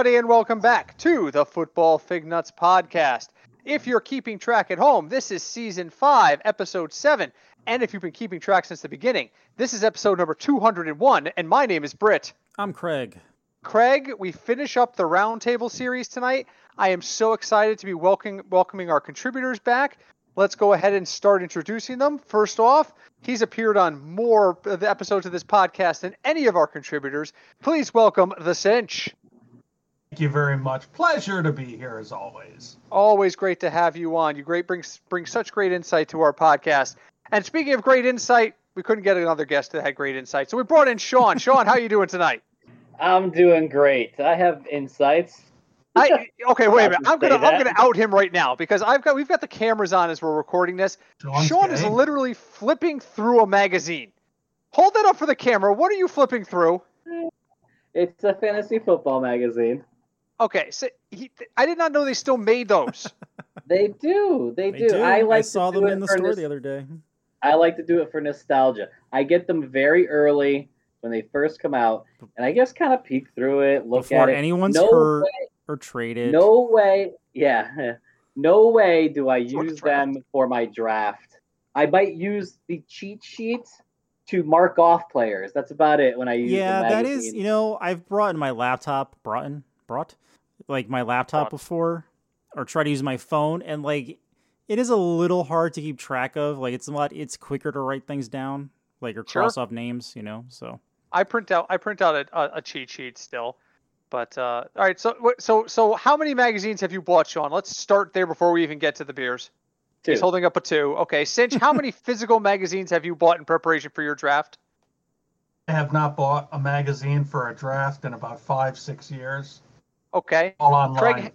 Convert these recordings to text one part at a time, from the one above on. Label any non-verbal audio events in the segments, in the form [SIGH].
everybody, and welcome back to the Football Fig Nuts podcast. If you're keeping track at home, this is season five, episode seven. And if you've been keeping track since the beginning, this is episode number 201, and my name is Britt. I'm Craig. Craig, we finish up the roundtable series tonight. I am so excited to be welcoming, welcoming our contributors back. Let's go ahead and start introducing them. First off, he's appeared on more of the episodes of this podcast than any of our contributors. Please welcome the Cinch. Thank you very much. Pleasure to be here as always. Always great to have you on. You great bring bring such great insight to our podcast. And speaking of great insight, we couldn't get another guest that had great insight, so we brought in Sean. [LAUGHS] Sean, how are you doing tonight? I'm doing great. I have insights. I okay, wait a minute. I'll [LAUGHS] I'm gonna just I'm gonna out him right now because I've got we've got the cameras on as we're recording this. Sean's Sean is literally flipping through a magazine. Hold that up for the camera. What are you flipping through? It's a fantasy football magazine. Okay, so he, I did not know they still made those. [LAUGHS] They do. They, They do. do. I like I saw them in the store nos- the other day. I like to do it for nostalgia. I get them very early when they first come out, and I just kind of peek through it, look Before at it. anyone's no hurt way, or traded. no way. Yeah, [LAUGHS] no way do I use them for my draft. I might use the cheat sheet to mark off players. That's about it when I use. Yeah, the that is. You know, I've brought in my laptop, brought in, brought, like my laptop Brought. before, or try to use my phone, and like, it is a little hard to keep track of. Like, it's a lot. It's quicker to write things down, like or Sure. cross off names. You know, so I print out I print out a, a, a cheat sheet still. But uh, all right, so so so how many magazines have you bought, Sean? Let's start there before we even get to the beers. Two. He's holding up a two. Okay, Cinch, how many [LAUGHS] physical magazines have you bought in preparation for your draft? I have not bought a magazine for a draft in about five, six years. Okay, All online. Craig,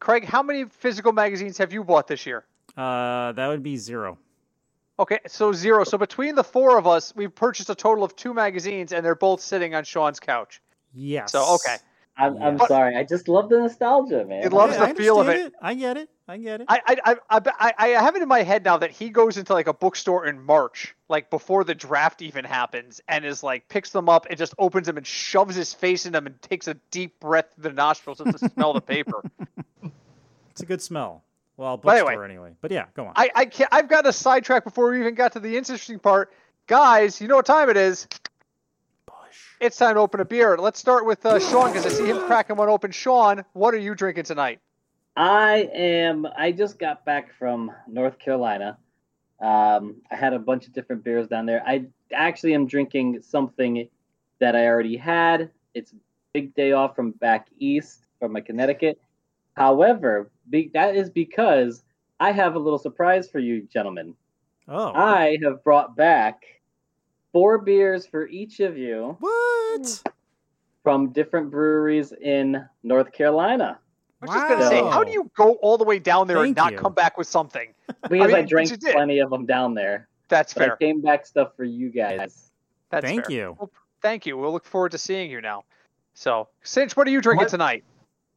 Craig, how many physical magazines have you bought this year? uh, that would be zero. Okay, so zero. So between the four of us, we've purchased a total of two magazines, and they're both sitting on Sean's couch. Yes. So okay, I'm, I'm Yeah. sorry. I just love the nostalgia, man. He loves Yeah, the feel of understand it. I get it. I get it. I, I, I, I, I have it in my head now that he goes into like a bookstore in March, like before the draft even happens, and is like picks them up and just opens them and shoves his face in them and takes a deep breath through the nostrils just to smell the paper. [LAUGHS] It's a good smell. Well, But anyway. bookstore anyway. But yeah, go on. I, I can't, I've got a sidetrack before we even got to the interesting part. Guys, you know what time it is? Bush. It's time to open a beer. Let's start with uh, Sean because I see him cracking one open. Sean, what are you drinking tonight? I am. I just got back from North Carolina. Um, I had a bunch of different beers down there. I actually am drinking something that I already had. It's big day off from back east, from my Connecticut. However, be, that is because I have a little surprise for you, gentlemen. Oh. I have brought back four beers for each of you what? from different breweries in North Carolina. I was just gonna say, how do you go all the way down there and not you. come back with something? Because mean, I, drank plenty of them down there. That's But I fair. came back stuff for you guys. That's Thank fair. you. Well, thank you. We'll look forward to seeing you now. So, Cinch, what are you drinking What? tonight?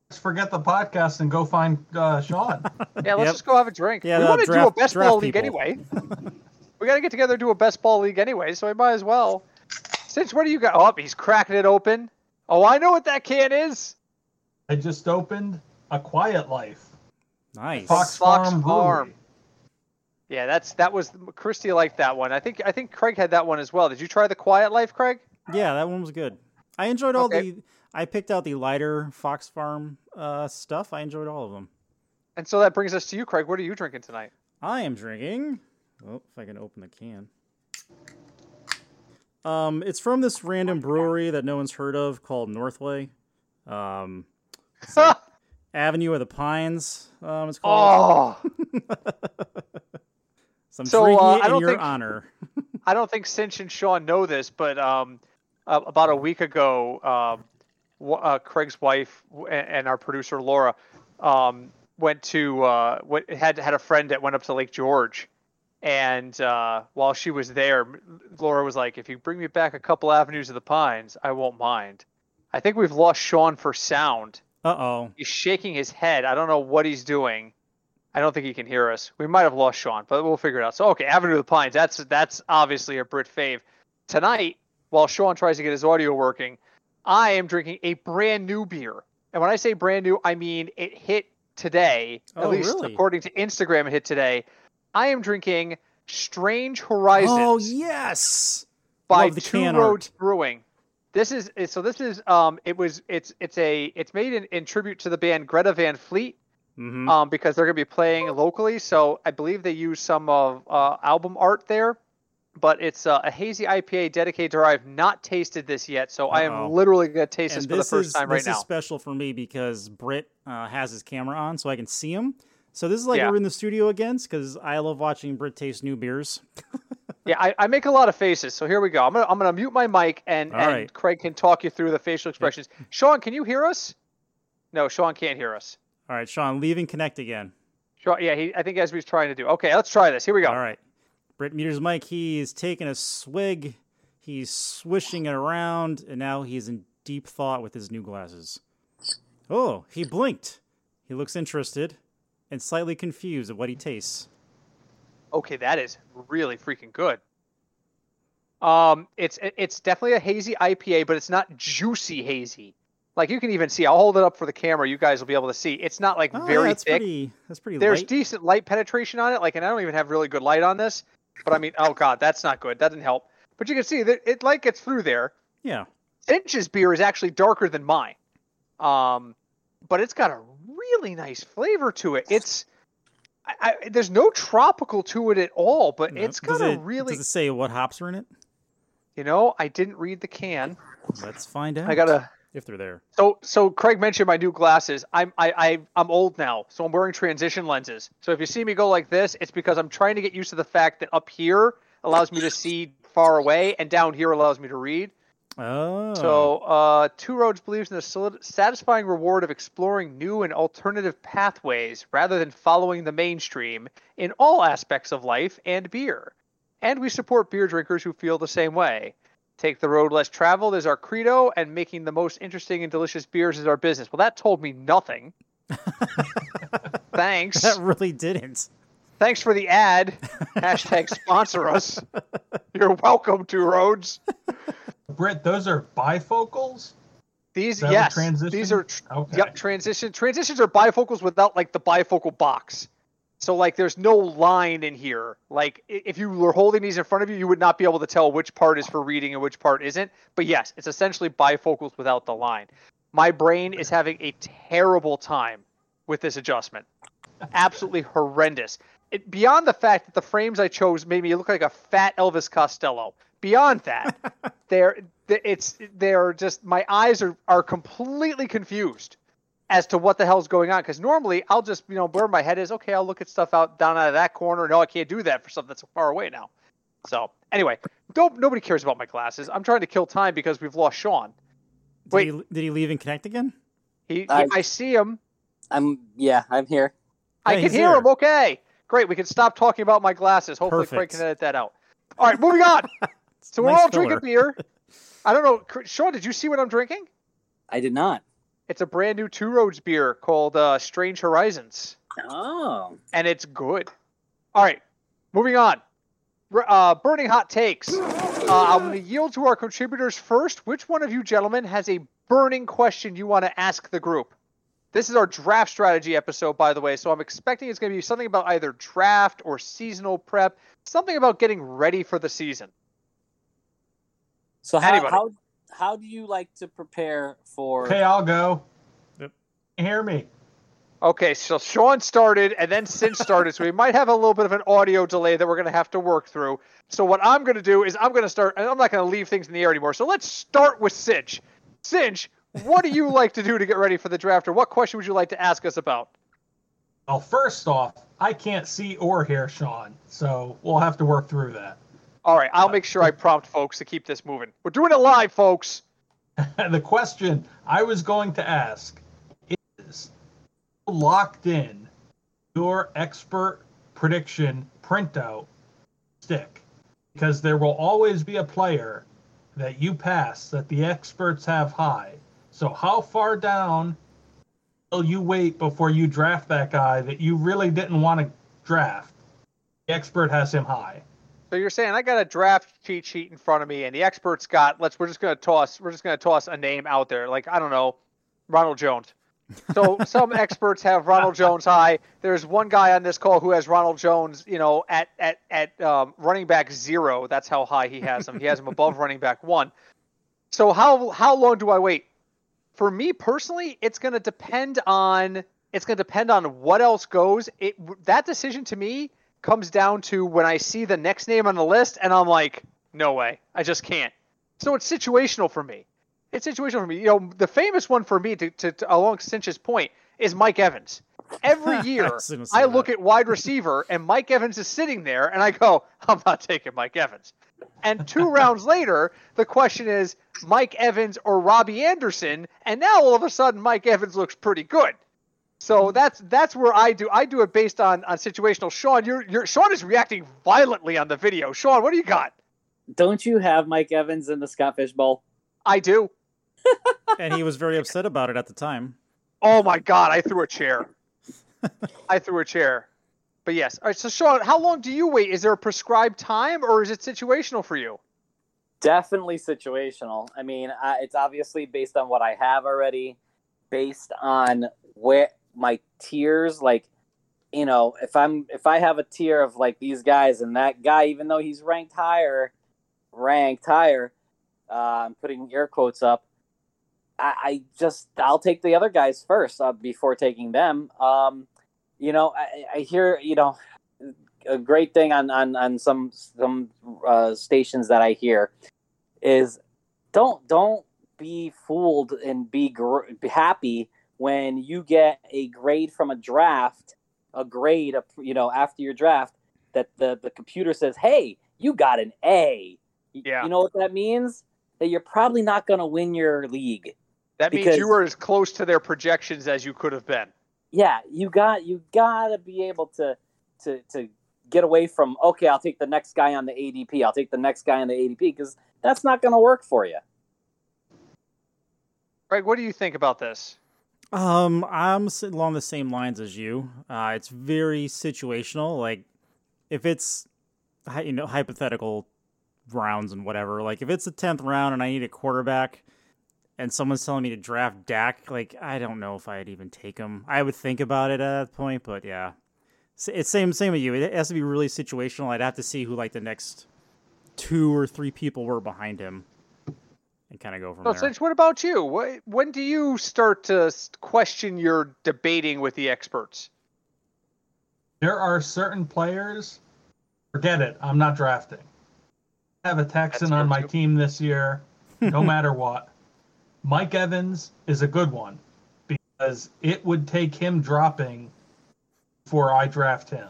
Let's forget the podcast and go find uh, Sean. [LAUGHS] Yeah, let's Yep. just go have a drink. Yeah, we want to do a draft- best ball league anyway. [LAUGHS] we got to get together and do a best ball league anyway, so we might as well. Since what do you got? Oh, he's cracking it open. Oh, I know what that can is. I just opened a Quiet Life. Nice. Fox, Fox Farm Farm. Yeah, that's that was Christy liked that one. I think I think Craig had that one as well. Did you try the Quiet Life, Craig? Yeah, that one was good. I enjoyed all Okay. the. I picked out the lighter Fox Farm uh, stuff. I enjoyed all of them. And so that brings us to you, Craig. What are you drinking tonight? I am drinking. Oh, if I can open the can. Um, it's from this random brewery that no one's heard of called Northway. Um, like [LAUGHS] Avenue of the Pines. Um, it's called. [LAUGHS] oh, so I'm So, drinking uh, it in your think- honor. [LAUGHS] I don't think Cinch and Sean know this, but um, uh, about a week ago, um, w- uh, Craig's wife w- and, our producer Laura um, went to uh, went, had had a friend that went up to Lake George, and uh, while she was there, Laura was like, "If you bring me back a couple avenues of the pines, I won't mind." I think we've lost Sean for sound. Uh oh. He's shaking his head. I don't know what he's doing. I don't think he can hear us. We might have lost Sean, but we'll figure it out. So okay, Avenue of the Pines. That's that's obviously a Britt fave. Tonight, while Sean tries to get his audio working, I am drinking a brand new beer. And when I say brand new, I mean it hit today. Oh, at least really? according to Instagram, it hit today. I am drinking Strange Horizons Oh yes. by the Two Roads art. Brewing. This is so. This is um. It was. It's. It's a. It's made in, in tribute to the band Greta Van Fleet. Mm-hmm. Um, because they're gonna be playing locally. So I believe they use some of uh, album art there. But it's uh, a hazy IPA dedicated to her. I've not tasted this yet, so I Uh-oh. am literally gonna taste and this for the first is, time right now. this is special for me because Britt uh, has his camera on, so I can see him. So this is like Yeah. we're in the studio again because I love watching Britt taste new beers. [LAUGHS] Yeah, I, I make a lot of faces, so here we go. I'm gonna I'm gonna mute my mic and, All and right. Craig can talk you through the facial expressions. Sean, can you hear us? No, Sean can't hear us. All right, Sean, leave and connect again. Sean, yeah, he I think that's what he's trying to do. Okay, let's try this. Here we go. All right. Britt meters mic. He's taking a swig. He's swishing it around, and now he's in deep thought with his new glasses. Oh, he blinked. He looks interested and slightly confused at what he tastes. Okay, that is really freaking good. Um, it's it's definitely a hazy IPA, but it's not juicy hazy. Like you can even see. I'll hold it up for the camera. You guys will be able to see. It's not like Oh, very yeah, that's thick. pretty. That's pretty There's light. decent light penetration on it. Like, and I don't even have really good light on this. But I mean, oh god, that's not good. That didn't help. But you can see that it light gets through there. yeah. Cinch's beer is actually darker than mine. Um, but it's got a really nice flavor to it. It's I, I, there's no tropical to it at all, but No, it's does got a it- really Does it say what hops are in it? you know I didn't read the can. Let's find out. I gotta if they're there. so so Craig mentioned my new glasses. I'm I, I I'm old now, so I'm wearing transition lenses. So if you see me go like this, it's because I'm trying to get used to the fact that up here allows me to see far away, and down here allows me to read. Oh. So, uh, Two Roads believes in the solid- satisfying reward of exploring new and alternative pathways rather than following the mainstream in all aspects of life and beer. And we support beer drinkers who feel the same way. Take the road less traveled is our credo, and making the most interesting and delicious beers is our business. Well, that told me nothing. [LAUGHS] Thanks. that really didn't. Thanks for the ad. [LAUGHS] Hashtag sponsor us. You're welcome, Two Roads. Britt, those are bifocals. These Is that what yes, these are tr- Okay. yep transition. Transitions are bifocals without like the bifocal box. So like there's no line in here. Like if you were holding these in front of you, you would not be able to tell which part is for reading and which part isn't. But yes, it's essentially bifocals without the line. My brain is having a terrible time with this adjustment. Absolutely horrendous. It, beyond the fact that the frames I chose made me look like a fat Elvis Costello. Beyond that, [LAUGHS] they're it's they're just my eyes are are completely confused as to what the hell's going on. Because normally I'll just you know where my head is okay I'll look at stuff out down out of that corner. No I can't do that for stuff that's so far away now. So anyway don't nobody cares about my glasses. I'm trying to kill time because we've lost Sean. Did Wait. he, did he leave and connect again? he, he I- I see him. I'm yeah, I'm here. I Yeah, can hear there. him. Okay. Great. We can stop talking about my glasses. Hopefully Craig can edit that out. All right moving on [LAUGHS] so we're Nice all drinking beer [LAUGHS] I don't know Sean did you see what I'm drinking I did not. It's a brand new Two Roads beer called uh, Strange Horizons, Oh. and it's good. All right, moving on. Uh, burning hot takes. Uh, I'm going to yield to our contributors first. Which one of you gentlemen has a burning question you want to ask the group? This is our draft strategy episode, by the way, so I'm expecting it's going to be something about either draft or seasonal prep, something about getting ready for the season. So how Anybody. how how do you like to prepare for Okay, I'll go. Yep. Hear me. Okay, so Sean started and then Cinch [LAUGHS] started, so we might have a little bit of an audio delay that we're going to have to work through. So what I'm going to do is I'm going to start, and I'm not going to leave things in the air anymore. So let's start with Cinch. Cinch, what do you [LAUGHS] like to do to get ready for the draft, or what question would you like to ask us about? Well, first off, I can't see or hear Sean, so we'll have to work through that. All right, I'll make sure I [LAUGHS] prompt folks to keep this moving. We're doing it live, folks. [LAUGHS] the question I was going to ask is locked in your expert prediction printout stick because there will always be a player that you pass that the experts have high. So how far down will you wait before you draft that guy that you really didn't want to draft? The expert has him high. So you're saying I got a draft cheat sheet in front of me, and the experts got let's we're just going to toss we're just going to toss a name out there, like I don't know, Ronald Jones. So [LAUGHS] some experts have Ronald Jones high. There's one guy on this call who has Ronald Jones, you know, at at at um, running back zero. That's how high he has him. He has him above [LAUGHS] running back one. So how how long do I wait? For me personally, it's going to depend on it's going to depend on what else goes. It that decision to me comes down to when I see the next name on the list and I'm like, no way, I just can't. So it's situational for me. It's situational for me. You know, the famous one for me, to, to, to along Cinch's point, is Mike Evans. Every [LAUGHS] year, was I look at wide receiver, and Mike Evans is sitting there, and I go, I'm not taking Mike Evans. And two [LAUGHS] rounds later, the question is Mike Evans or Robbie Anderson, and now all of a sudden, Mike Evans looks pretty good. So that's that's where I do I do it based on on situational. Sean, you're you're Sean is reacting violently on the video. Sean, what do you got? Don't you have Mike Evans in the Scott Fish Bowl? I do. [LAUGHS] and he was very upset about it at the time. Oh my god, I threw a chair. [LAUGHS] I threw a chair. But yes. All right, so Sean, how long do you wait? Is there a prescribed time or is it situational for you? Definitely situational. I mean, I, it's obviously based on what I have already, based on where my tiers. Like, you know, if I'm if I have a tier of like these guys, and that guy, even though he's ranked higher, ranked higher, uh, I'm putting air quotes up. I, I just I'll take the other guys first uh, before taking them. Um, you know, I, I hear you know a great thing on on on some some uh, stations that I hear is don't don't be fooled and be, gr- be happy when you get a grade from a draft, a grade of you know after your draft that the the computer says, "Hey, you got an A." Yeah. You know what that means? That you're probably not going to win your league. That means you were as close to their projections as you could have been. yeah, you got you got to be able to to to get away from okay, I'll take the next guy on the ADP. I'll take the next guy on the ADP because that's not going to work for you. Greg, what do you think about this? Um, I'm along the same lines as you. Uh, it's very situational. Like, if it's, you know, hypothetical rounds and whatever. Like, if it's the tenth round and I need a quarterback, and someone's telling me to draft Dak, like, I don't know if I'd even take him. I would think about it at that point, but yeah, it's same same with you. It has to be really situational. I'd have to see who like the next two or three people were behind him, and kind of go from So, there. Cinch, what about you? Wh- When do you start to question your debating with the experts? There are certain players. Forget it. I'm not drafting. I have a Texan That's on my too. team this year. No [LAUGHS] matter what, Mike Evans is a good one because it would take him dropping before I draft him.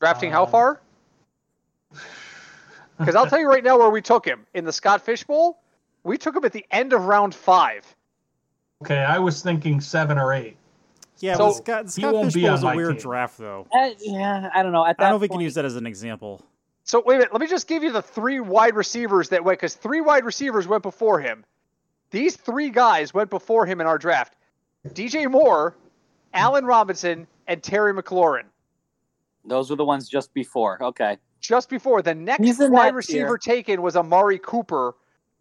Drafting how Um, far? [LAUGHS] Because I'll tell you right now where we took him in the Scott Fish Bowl. We took him at the end of round five. Okay, I was thinking seven or eight. Yeah, So, but Scott, Scott won't Fish be Bowl on is a weird team. draft, though. Uh, yeah, I don't know. At that I don't know if we can use that as an example. So wait a minute. Let me just give you the three wide receivers that went because three wide receivers went before him. These three guys went before him in our draft: DJ Moore, Allen Robinson, and Terry McLaurin. Those were the ones just before. Okay. Just before the next wide receiver tier. taken was Amari Cooper,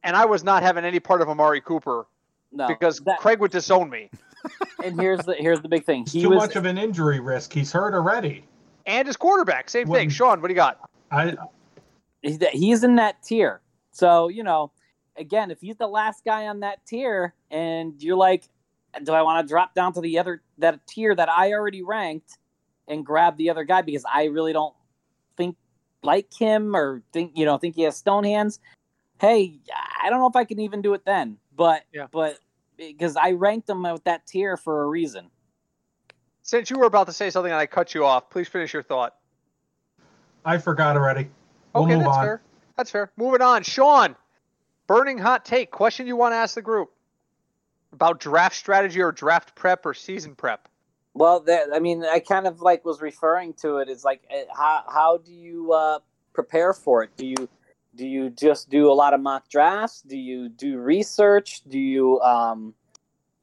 and I was not having any part of Amari Cooper No. because that- Craig would disown me. [LAUGHS] and here's the here's the big thing. He too was much of an injury risk. He's hurt already. And his quarterback, same What- thing. Sean, what do you got? I he's he's in that tier. So you know, again, if he's the last guy on that tier, and you're like, do I want to drop down to the other that tier that I already ranked and grab the other guy because I really don't think like him or think you know think he has stone hands? Hey, I don't know if I can even do it then, but Yeah. but because I ranked them with that tier for a reason. Since you were about to say something and I cut you off, please finish your thought. I forgot already. We'll Okay, move that's on. fair. That's fair. Moving on. Sean, burning hot take. Question you want to ask the group about draft strategy or draft prep or season prep. Well, that, I mean, I kind of like was referring to it. Is like, eh, how how do you uh, prepare for it? Do you do you just do a lot of mock drafts? Do you do research? Do you, um,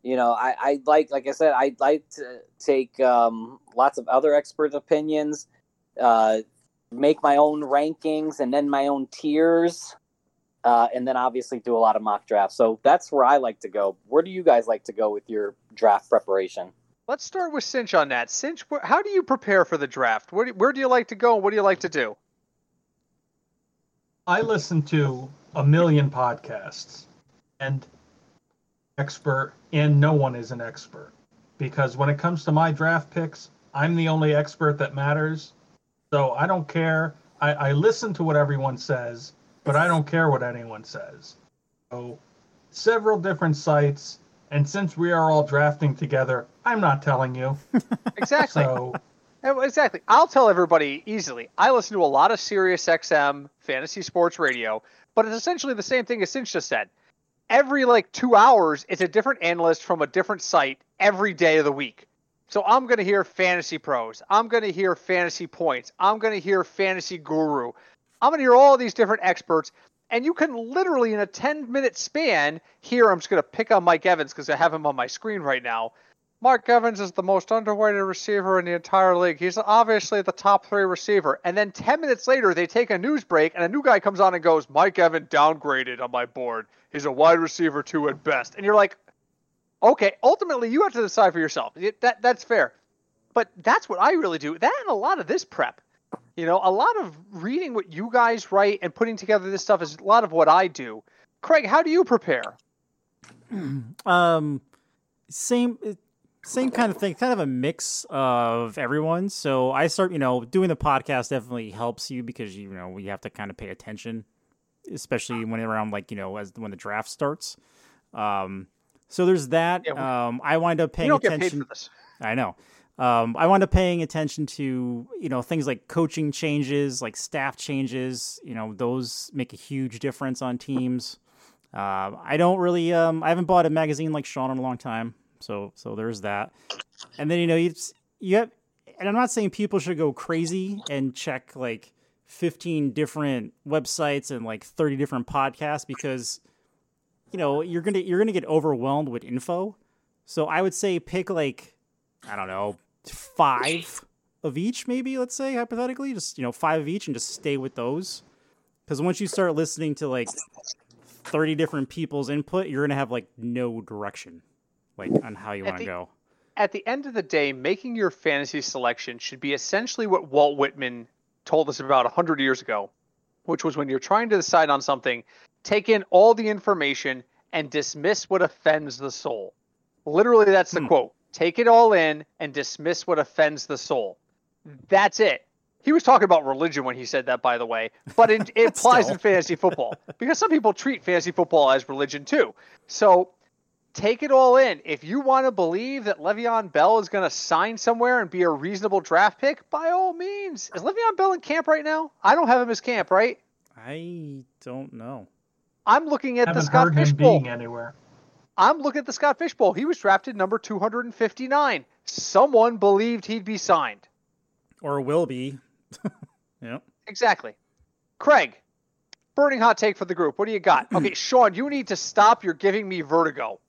you know, I, I like like I said, I like to take um, lots of other expert opinions, uh, make my own rankings, and then my own tiers. uh, and then obviously do a lot of mock drafts. So that's where I like to go. Where do you guys like to go with your draft preparation? Let's start with Cinch on that. Cinch, how do you prepare for the draft? Where do, where do you like to go and what do you like to do? I listen to a million podcasts and expert and no one is an expert because when it comes to my draft picks, I'm the only expert that matters. So I don't care. I, I listen to what everyone says, but I don't care what anyone says. So several different sites, and since we are all drafting together, I'm not telling you. [LAUGHS] Exactly. So Exactly. I'll tell everybody easily. I listen to a lot of Sirius XM fantasy sports radio, but it's essentially the same thing as Cinch just said. Every like two hours, it's a different analyst from a different site every day of the week. So I'm going to hear Fantasy Pros. I'm going to hear Fantasy Points. I'm going to hear Fantasy Guru. I'm going to hear all these different experts. And you can literally, in a 10 minute span, hear I'm just going to pick on Mike Evans because I have him on my screen right now. Mike Evans is the most underrated receiver in the entire league. He's obviously the top three receiver. And then 10 minutes later, they take a news break, and a new guy comes on and goes, Mike Evans downgraded on my board. He's a wide receiver two at best. And you're like, okay, ultimately, you have to decide for yourself. That, that's fair. But that's what I really do. That and a lot of this prep. You know, a lot of reading what you guys write and putting together this stuff is a lot of what I do. Craig, how do you prepare? [CLEARS THROAT] Um, same same kind of thing, kind of a mix of everyone. So I start, you know, doing the podcast definitely helps you because you know you have to kind of pay attention, especially when around like you know as when the draft starts. Um, so there's that. Yeah, we- um, I wind up paying don't get paid attention. for this. I know. Um, I wound up paying attention to you know things like coaching changes, like staff changes. You know those make a huge difference on teams. Uh, I don't really. Um, I haven't bought a magazine like Sean in a long time, so so there's that. And then you know you you have, and I'm not saying people should go crazy and check like 15 different websites and like 30 different podcasts because you know you're gonna you're gonna get overwhelmed with info. So I would say pick like I don't know five of each, maybe let's say hypothetically, just you know five of each, and just stay with those. Because once you start listening to like thirty different people's input, you're gonna have like no direction, like on how you want to go. at the end of the day, making your fantasy selection should be essentially what Walt Whitman told us about 100 years ago, which was when you're trying to decide on something, take in all the information and dismiss what offends the soul. Literally, that's the Hmm. quote. Take it all in and dismiss what offends the soul. That's it. He was talking about religion when he said that, by the way, but it, [LAUGHS] it applies in fantasy football because some people treat fantasy football as religion too. So take it all in. If you want to believe that Le'Veon Bell is going to sign somewhere and be a reasonable draft pick, by all means. Is Le'Veon Bell in camp right now? I don't have him as camp, right? I don't know. I'm looking at the Scott heard him Fishbowl. being anywhere. I'm looking at the Scott Fish Bowl. He was drafted number 259. Someone believed he'd be signed. Or will be. [LAUGHS] yep. Exactly. Craig, burning hot take for the group. What do you got? [CLEARS THROAT] Okay, Sean, you need to stop. You're giving me vertigo.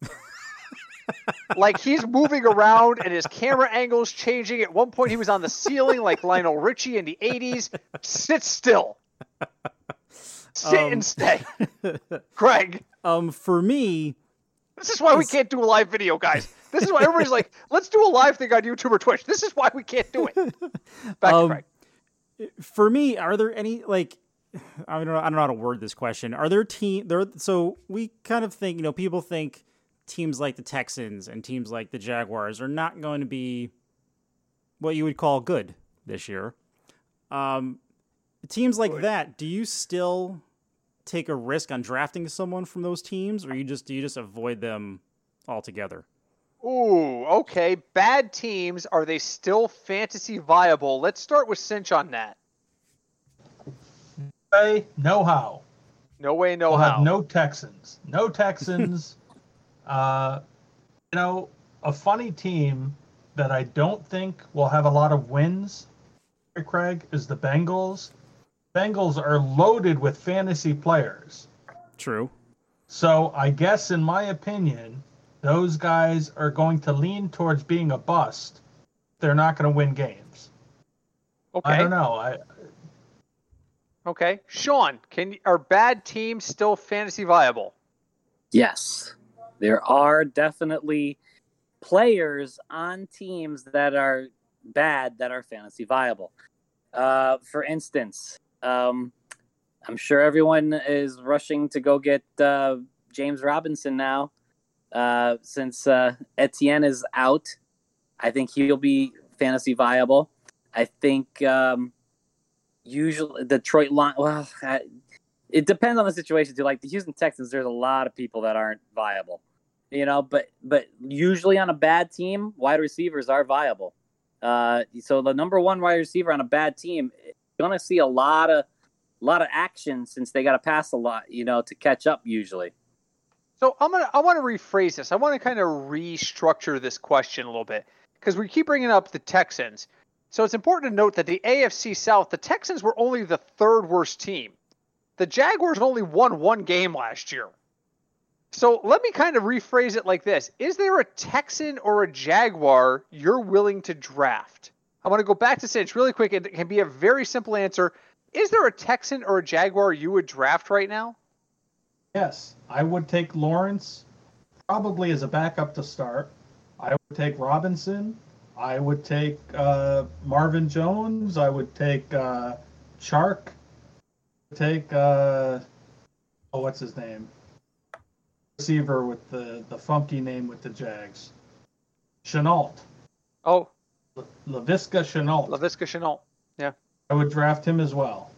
like he's moving around and his camera angle's changing. At one point, he was on the ceiling like Lionel Richie in the 80s. Sit still. Sit Um, and stay. [LAUGHS] Craig, Um, for me, this is why we can't do a live video, guys. This is why everybody's like, [LAUGHS] let's do a live thing on YouTube or Twitch. This is why we can't do it. Back Um, to Craig. for me, are there any like [LAUGHS] I don't know, I don't know how to word this question. Are there team there? So we kind of think you know people think teams like the Texans and teams like the Jaguars are not going to be what you would call good this year. Um, teams like that, do you still take a risk on drafting someone from those teams, or you just do you just avoid them altogether? Ooh, okay. Bad teams, are they still fantasy viable? Let's start with Cinch on that. Way, no how. No way, no we'll how. have no Texans. No Texans. [LAUGHS] uh, you know, a funny team that I don't think will have a lot of wins, Craig, is the Bengals. Bengals are loaded with fantasy players. True. So I guess, in my opinion, those guys are going to lean towards being a bust. They're not going to win games. okay. I don't know. I Okay, Sean, can are bad teams still fantasy viable? Yes, there are definitely players on teams that are bad that are fantasy viable. Uh, for instance, um, I'm sure everyone is rushing to go get uh, James Robinson now, uh, since uh, Etienne is out. I think he'll be fantasy viable. I think um, usually Detroit line. Well, I, it depends on the situation too. Like the Houston Texans, there's a lot of people that aren't viable, you know. But but usually on a bad team, wide receivers are viable. Uh, so the number one wide receiver on a bad team, gonna see a lot of a lot of action since they got to pass a lot, you know, to catch up usually. So I'm gonna I want to rephrase this. I want to kind of restructure this question a little bit because we keep bringing up the Texans. So it's important to note that the AFC South, the Texans were only the third worst team. The Jaguars only won one game last year. So let me kind of rephrase it like this Is there a Texan or a Jaguar you're willing to draft? I want to go back to Cinch really quick. It can be a very simple answer. Is there a Texan or a Jaguar you would draft right now? Yes, I would take Lawrence probably as a backup to start. I would take Robinson. I would take uh, Marvin Jones. I would take uh, Chark. Take uh, oh, what's his name? Receiver with the the funky name with the Jags. Shenault. Oh, La- Laviska Shenault. Laviska Shenault. Yeah. I would draft him as well.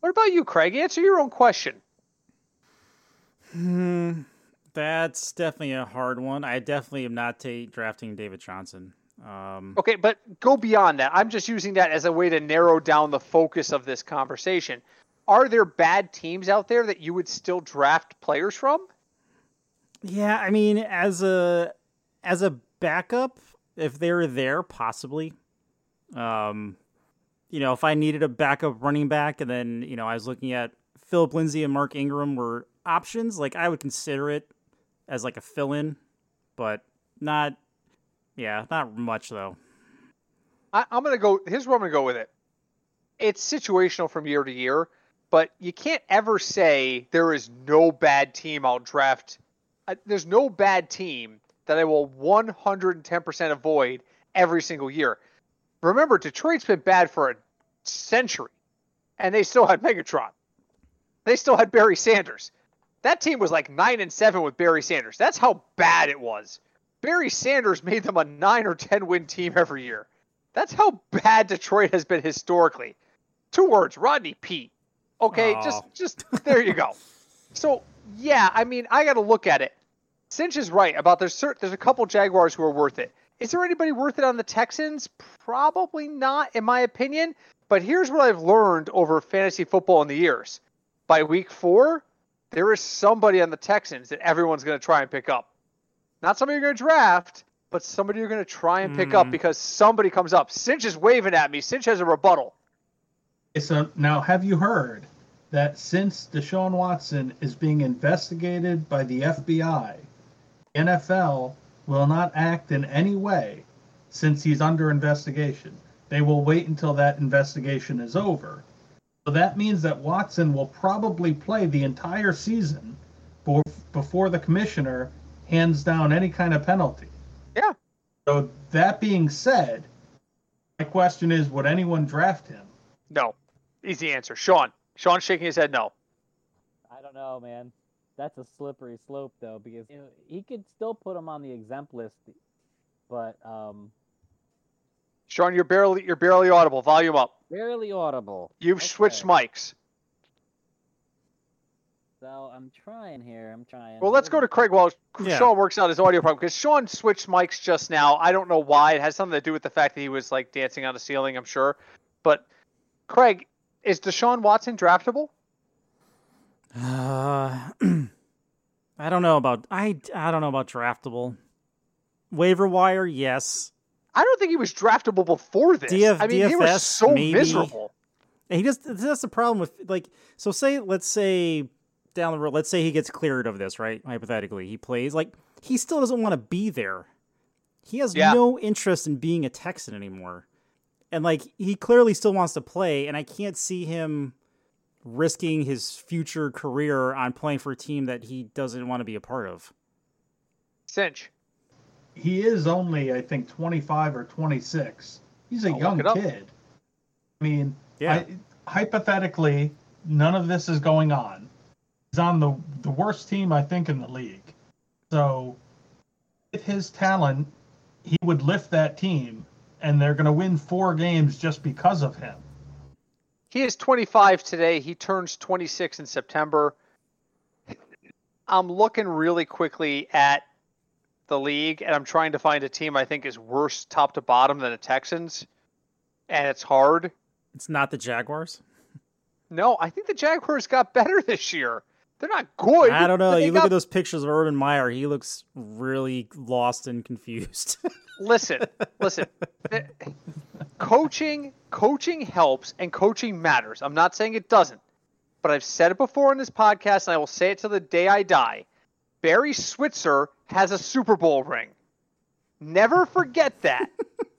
What about you, Craig? Answer your own question. Hmm, that's definitely a hard one. I definitely am not ta- drafting David Johnson. Um, Okay, but go beyond that. I'm just using that as a way to narrow down the focus of this conversation. Are there bad teams out there that you would still draft players from? Yeah, I mean, as a as a backup, if they're there, possibly. Um, you know, if I needed a backup running back, and then you know I was looking at Philip Lindsay and Mark Ingram were options, like I would consider it as like a fill-in, but not. Yeah, not much though. I, I'm going to go. Here's where I'm to go with it. It's situational from year to year, but you can't ever say there is no bad team I'll draft. Uh, There's no bad team that I will 110% avoid every single year. Remember, Detroit's been bad for a century, and they still had Megatron. They still had Barry Sanders. That team was like nine and seven with Barry Sanders. That's how bad it was. Barry Sanders made them a nine or ten win team every year. That's how bad Detroit has been historically. Two words, Rodney Peete. Okay, Aw. just just there you go. [LAUGHS] So yeah, I mean, I got to look at it. Cinch is right about there's cert, there's a couple Jaguars who are worth it. Is there anybody worth it on the Texans? Probably not, in my opinion. But here's what I've learned over fantasy football in the years. By week four, there is somebody on the Texans that everyone's going to try and pick up. Not somebody you're going to draft, but somebody you're going to try and pick up Mhm. because somebody comes up. Cinch is waving at me. Cinch has a rebuttal. So now, have you heard that since Deshaun Watson is being investigated by the FBI, NFL will not act in any way since he's under investigation. They will wait until that investigation is over. So that means that Watson will probably play the entire season before, before the commissioner hands down any kind of penalty. Yeah. So that being said, my question is would anyone draft him? No. Easy answer. Sean. Sean shaking his head no. I don't know, man. That's a slippery slope, though, because you know, he could still put him on the exempt list, but um, Sean, you're barely you're barely audible. Volume up. barely audible. You've switched mics. So I'm trying here. I'm trying. Well, let's go to Craig while Yeah. Sean works out his audio problem because Sean switched mics just now. I don't know why. It has something to do with the fact that he was like dancing on the ceiling, I'm sure. But Craig, is Deshaun Watson draftable? Uh, [CLEARS THROAT] I don't know about I I don't know about draftable. Waiver wire, yes. I don't think he was draftable before this. DF I mean, he was so maybe. miserable. And he just that's the problem with like so say let's say down the road let's say he gets cleared of this right hypothetically he plays like he still doesn't want to be there he has Yeah. no interest in being a texan anymore and like he clearly still wants to play and i can't see him risking his future career on playing for a team that he doesn't want to be a part of. Cinch. He is only, I think, 25 or 26. He's a I'll young kid. I mean, Yeah. I, hypothetically, none of this is going on. He's on the the worst team I think in the league. So, with his talent, he would lift that team, and they're going to win four games just because of him. He is 25 today. He turns 26 in September. I'm looking really quickly at the league, and I'm trying to find a team I think is worse top to bottom than the Texans, and it's hard. It's not the Jaguars. No, I think the Jaguars got better this year. They're not good. I don't know. You look got- at those pictures of Urban Meyer. He looks really lost and confused. [LAUGHS] listen, listen. Coaching, coaching helps, and coaching matters. I'm not saying it doesn't, but I've said it before in this podcast, and I will say it till the day I die. Barry Switzer has a Super Bowl ring. Never forget that.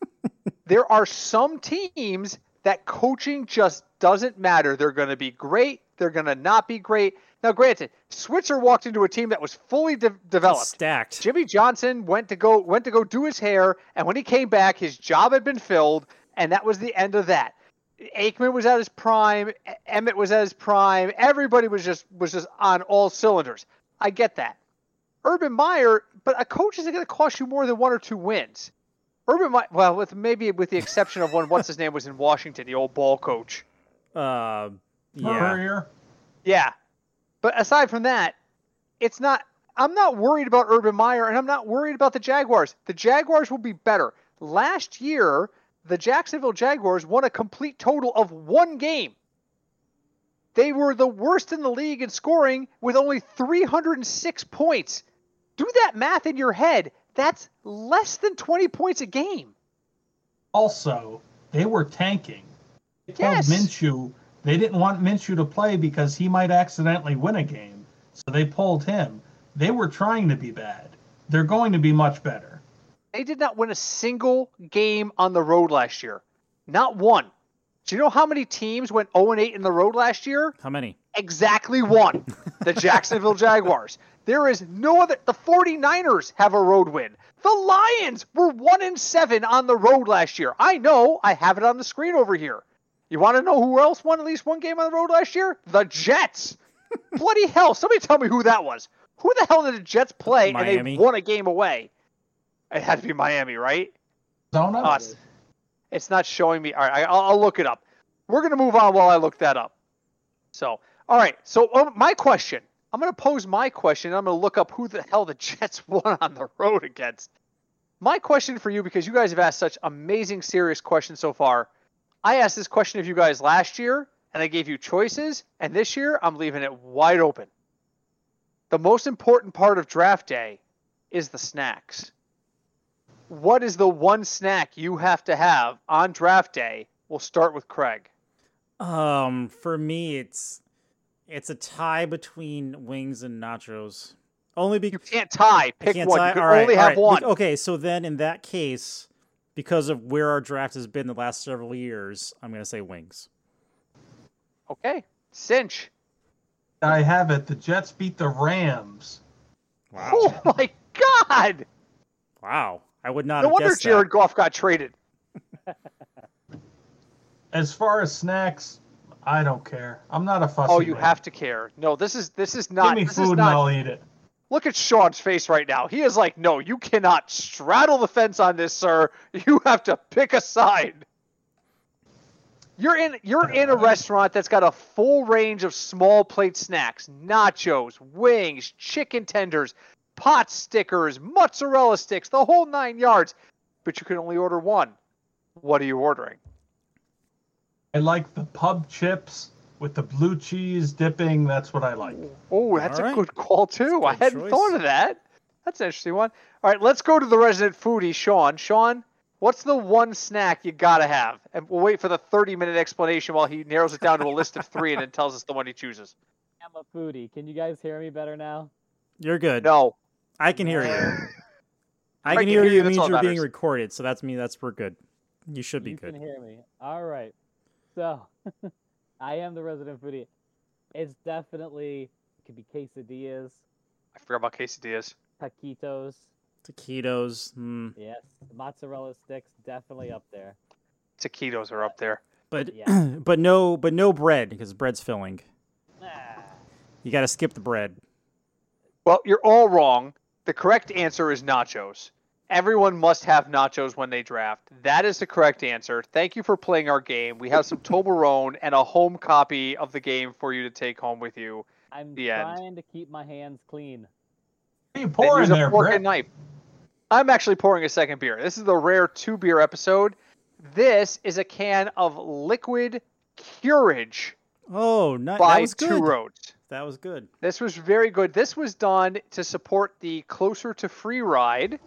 [LAUGHS] there are some teams that coaching just doesn't matter. They're going to be great. They're going to not be great. Now, granted, Switzer walked into a team that was fully de- developed. Stacked. Jimmy Johnson went to go went to go do his hair, and when he came back, his job had been filled, and that was the end of that. Aikman was at his prime, Emmitt was at his prime. Everybody was just was just on all cylinders. I get that. Urban Meyer, but a coach isn't going to cost you more than one or two wins. Urban Meyer, well, with maybe with the exception of when what's his name was in Washington, the old ball coach. Uh, yeah. Spurrier, Yeah. But aside from that, it's not I'm not worried about Urban Meyer and I'm not worried about the Jaguars. The Jaguars will be better. Last year, the Jacksonville Jaguars won a complete total of one game. They were the worst in the league in scoring with only 306 points. Do that math in your head. That's less than 20 points a game. also, they were tanking. They Yes. Minshew they didn't want Minshew to play because he might accidentally win a game, so they pulled him. They were trying to be bad. They're going to be much better. They did not win a single game on the road last year. Not one. Do you know how many teams went 0 8 in the road last year? How many? Exactly one. The [LAUGHS] Jacksonville Jaguars. There is no other. The 49ers have a road win. The Lions were 1 and 7 on the road last year. I know. I have it on the screen over here. You want to know who else won at least one game on the road last year? The Jets. [LAUGHS] Bloody hell. Somebody tell me who that was. Who the hell did the Jets play and Miami. they won a game away? It had to be Miami, right? Zona? Uh, it's- it's not showing me. All right, I- I'll, I'll look it up. We're going to move on while I look that up. So, all right. So, um, my question I'm going to pose my question. I'm going to look up who the hell the [LAUGHS] Jets won on the road against. My question for you, because you guys have asked such amazing, serious questions so far. I asked this question of you guys last year, and I gave you choices, and this year I'm leaving it wide open. The most important part of draft day is the snacks what is the one snack you have to have on draft day? We'll start with Craig. Um, for me, it's it's a tie between wings and nachos. Only because You can't tie. Pick one. You can All right, only all have right. one. Okay, so then in that case, because of where our draft has been the last several years, I'm gonna say wings. Okay. Cinch. I have it. The Jets beat the Rams. Wow, Oh my God! wow! I would not No have wonder Jared that. Goff got traded. [LAUGHS] As far as snacks, I don't care. I'm not a fussy. Oh, you man. have to care. No, this is this is not. Give not. me this food is and not. I'll eat it. Look at Sean's face right now. He is like, no, you cannot straddle the fence on this, sir. You have to pick a side. You're in you're in a restaurant that's got a full range of small plate snacks, nachos, wings, chicken tenders, pot stickers, mozzarella sticks, the whole nine yards. But you can only order one. What are you ordering? I like the pub chips with the blue cheese dipping. That's what I like. Oh, that's All a right. good call too. I hadn't choice. thought of that. That's an interesting one. All right, let's go to the resident foodie, Sean. Sean, what's the one snack you gotta have? And we'll wait for the 30-minute explanation while he narrows it down to a list of three and then tells us the one he chooses. I'm a foodie. Can you guys hear me better now? You're good. No. I can hear you. I I can can hear hear you, you. It means you're that being recorded, so that's me. That's we're good. You should be you good. You can hear me. All right. So, [LAUGHS] I am the resident foodie. It's definitely it could be quesadillas, I forgot about quesadillas. taquitos. Taquitos. Hmm. Yes, mozzarella sticks definitely up there. Taquitos are up there. But Yeah. [CLEARS THROAT] but no but no bread because bread's filling. Ah, You got to skip the bread. Well, you're all wrong. The correct answer is nachos. Everyone must have nachos when they draft. That is the correct answer. Thank you for playing our game. We have some Toblerone and a home copy of the game for you to take home with you. I'm The end. trying to keep my hands clean. What are you pouring use a there, fork Britt? and knife. I'm actually pouring a second beer. This is the rare two beer episode. This is a can of liquid Curage Oh, ni- that by was Two good. Roads. That was good. This was very good. This was done to support the Closer to Free ride.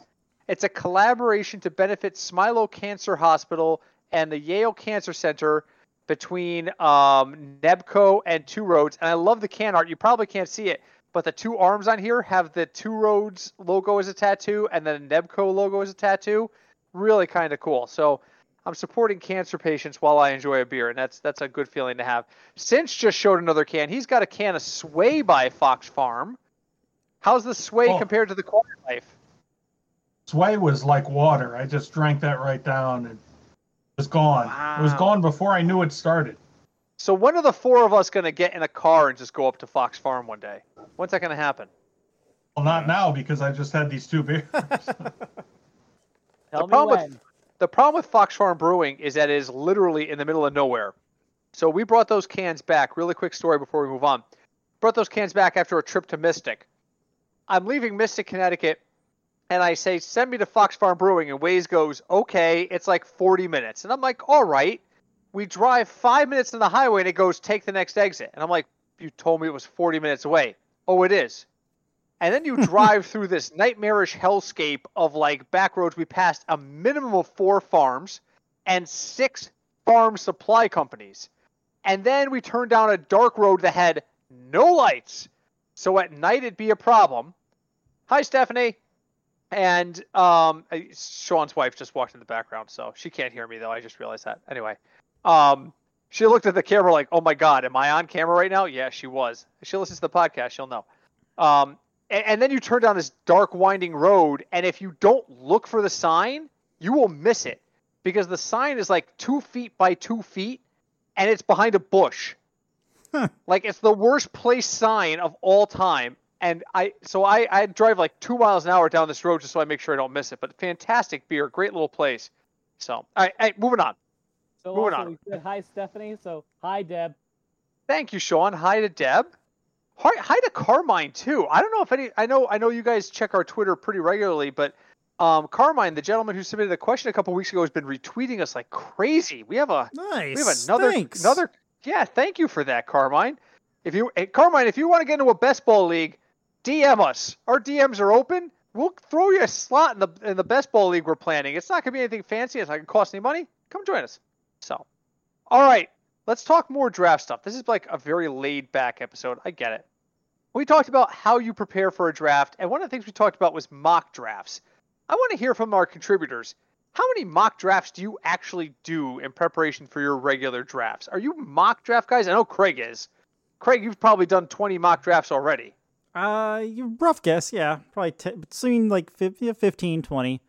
It's a collaboration to benefit Smilow Cancer Hospital and the Yale Cancer Center between um, Nebco and Two Roads. And I love the can art. You probably can't see it, but the two arms on here have the Two Roads logo as a tattoo and then the Nebco logo as a tattoo. Really kind of cool. So I'm supporting cancer patients while I enjoy a beer, and that's that's a good feeling to have. Cinch just showed another can. He's got a can of Sway by Fox Farm. How's the Sway Oh. compared to the Quiet Life? Sway was like water. I just drank that right down and it was gone. It was gone before I knew it started. So when are the four of us going to get in a car and just go up to Fox Farm one day? When's that going to happen? Well, not now because I just had these two beers. [LAUGHS] Tell me problem with- when. The problem with Fox Farm Brewing is that it is literally in the middle of nowhere. So we brought those cans back. Really quick story before we move on. Brought those cans back after a trip to Mystic. I'm leaving Mystic, Connecticut, and I say, send me to Fox Farm Brewing. And Waze goes, okay, it's like 40 minutes. And I'm like, all right. We drive five minutes on the highway, and it goes, take the next exit. And I'm like, you told me it was 40 minutes away. Oh, it is. And then you [LAUGHS] drive through this nightmarish hellscape of like back roads. We passed a minimum of four farms and six farm supply companies. And then we turned down a dark road that had no lights. So at night it'd be a problem. Hi, Stephanie. And um, Sean's wife just walked in the background, so she can't hear me though. I just realized that. Anyway, um, she looked at the camera like, "Oh my God, am I on camera right now?" Yeah, she was. If she listens to the podcast, she'll know. Um, and, and then you turn down this dark, winding road, and if you don't look for the sign, you will miss it because the sign is like two feet by two feet, and it's behind a bush. Huh. Like it's the worst place sign of all time. And I, so I, I drive like two miles an hour down this road just so I make sure I don't miss it. But fantastic beer, great little place. So, all right, hey, moving on. So moving on. said hi, Stephanie. So hi, Deb. Thank you, Sean. Hi to Deb. Hi, hi to Carmine too. I don't know if any. I know. I know you guys check our Twitter pretty regularly, but um, Carmine, the gentleman who submitted the question a couple weeks ago, has been retweeting us like crazy. We have a Nice. we have another Thanks. another. Yeah, thank you for that, Carmine. If you hey, Carmine, if you want to get into a best ball league, DM us. Our DMs are open. We'll throw you a slot in the in the best ball league we're planning. It's not gonna be anything fancy. It's not gonna cost any money. Come join us. So, all right, let's talk more draft stuff. This is like a very laid back episode. I get it. We talked about how you prepare for a draft, and one of the things we talked about was mock drafts. I want to hear from our contributors. How many mock drafts do you actually do in preparation for your regular drafts? Are you mock draft guys? I know Craig is. Craig, you've probably done 20 mock drafts already. Uh, rough guess, yeah, probably t- between like 50, yeah, 15, 20.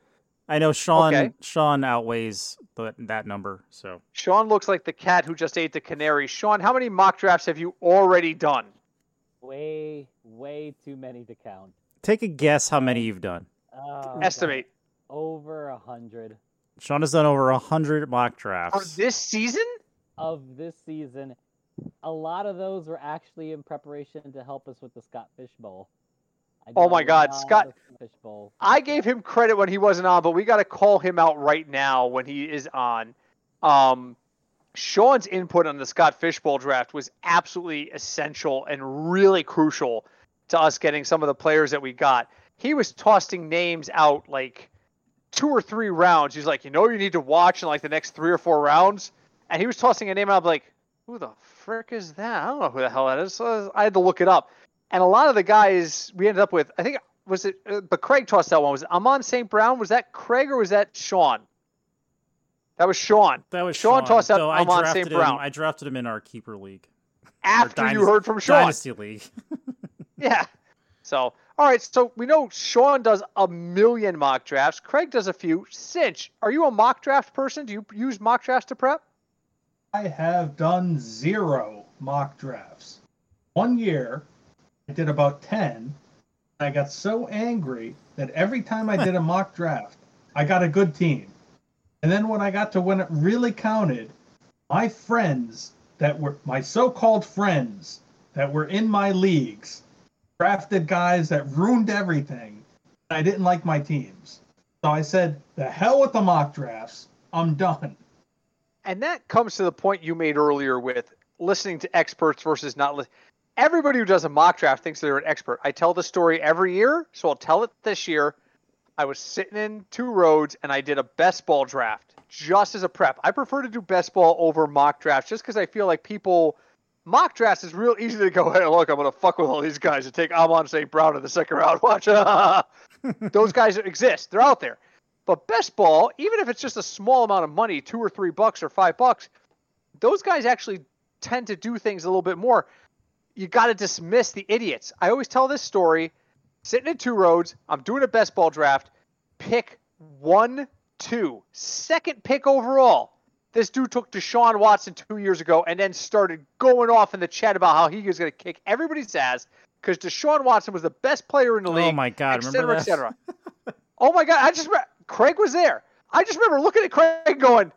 I know Sean. Okay. Sean outweighs the, that number. So Sean looks like the cat who just ate the canary. Sean, how many mock drafts have you already done? Way, way too many to count. take a guess how many you've done. Oh, Estimate. God. Over a hundred Sean has done over a hundred mock For drafts. this season? of this season. A lot of those were actually in preparation to help us with the Scott Fish Bowl. Oh my God, Scott- Fish Bowl. I gave him credit when he wasn't on, but we got to call him out right now when he is on. Um, Sean's input on the Scott Fishbowl draft was absolutely essential and really crucial to us getting some of the players that we got. He was tossing names out like two or three rounds. He's like, you know, you need to watch in like the next three or four rounds, and he was tossing a name out like, who the frick is that? I don't know who the hell that is. So I had to look it up, and a lot of the guys we ended up with, I think was it, uh, but Craig tossed that one. Was it Amon St. Brown? Was that Craig or was that Sean? That was Sean. that was Sean Sean. tossed out I Amon drafted St. him. Brown. I drafted him in our keeper league. after you heard from Sean. Dynasty League. [LAUGHS] Yeah. So, all right. So we know Sean does a million mock drafts. Craig does a few. Cinch, are you a mock draft person? Do you use mock drafts to prep? I have done zero mock drafts. One year, I did about 10. I got so angry that every time I did a mock draft, I got a good team. And then when I got to when it really counted, my friends that were my so called friends that were in my leagues drafted guys that ruined everything. I didn't like my teams. So I said, the hell with the mock drafts. I'm done. And that comes to the point you made earlier with listening to experts versus not listening. Everybody who does a mock draft thinks they're an expert. I tell the story every year, so I'll tell it this year. I was sitting in two roads and I did a best ball draft just as a prep. I prefer to do best ball over mock drafts just because I feel like people mock drafts is real easy to go, hey, look, I'm gonna fuck with all these guys and take Amon St. Brown in the second round. [LAUGHS] Watch. [LAUGHS] Those guys exist. They're out there. But best ball, even if it's just a small amount of money, two or three bucks or five bucks, those guys actually tend to do things a little bit more. You got to dismiss the idiots. I always tell this story sitting in two roads, I'm doing a best ball draft, pick one, two, second pick overall. This dude took Deshaun Watson two years ago and then started going off in the chat about how he was going to kick everybody's ass because Deshaun Watson was the best player in the oh league Oh my god! et Remember cetera, et cetera. oh my god! I just re- Craig was there. I just remember looking at Craig going,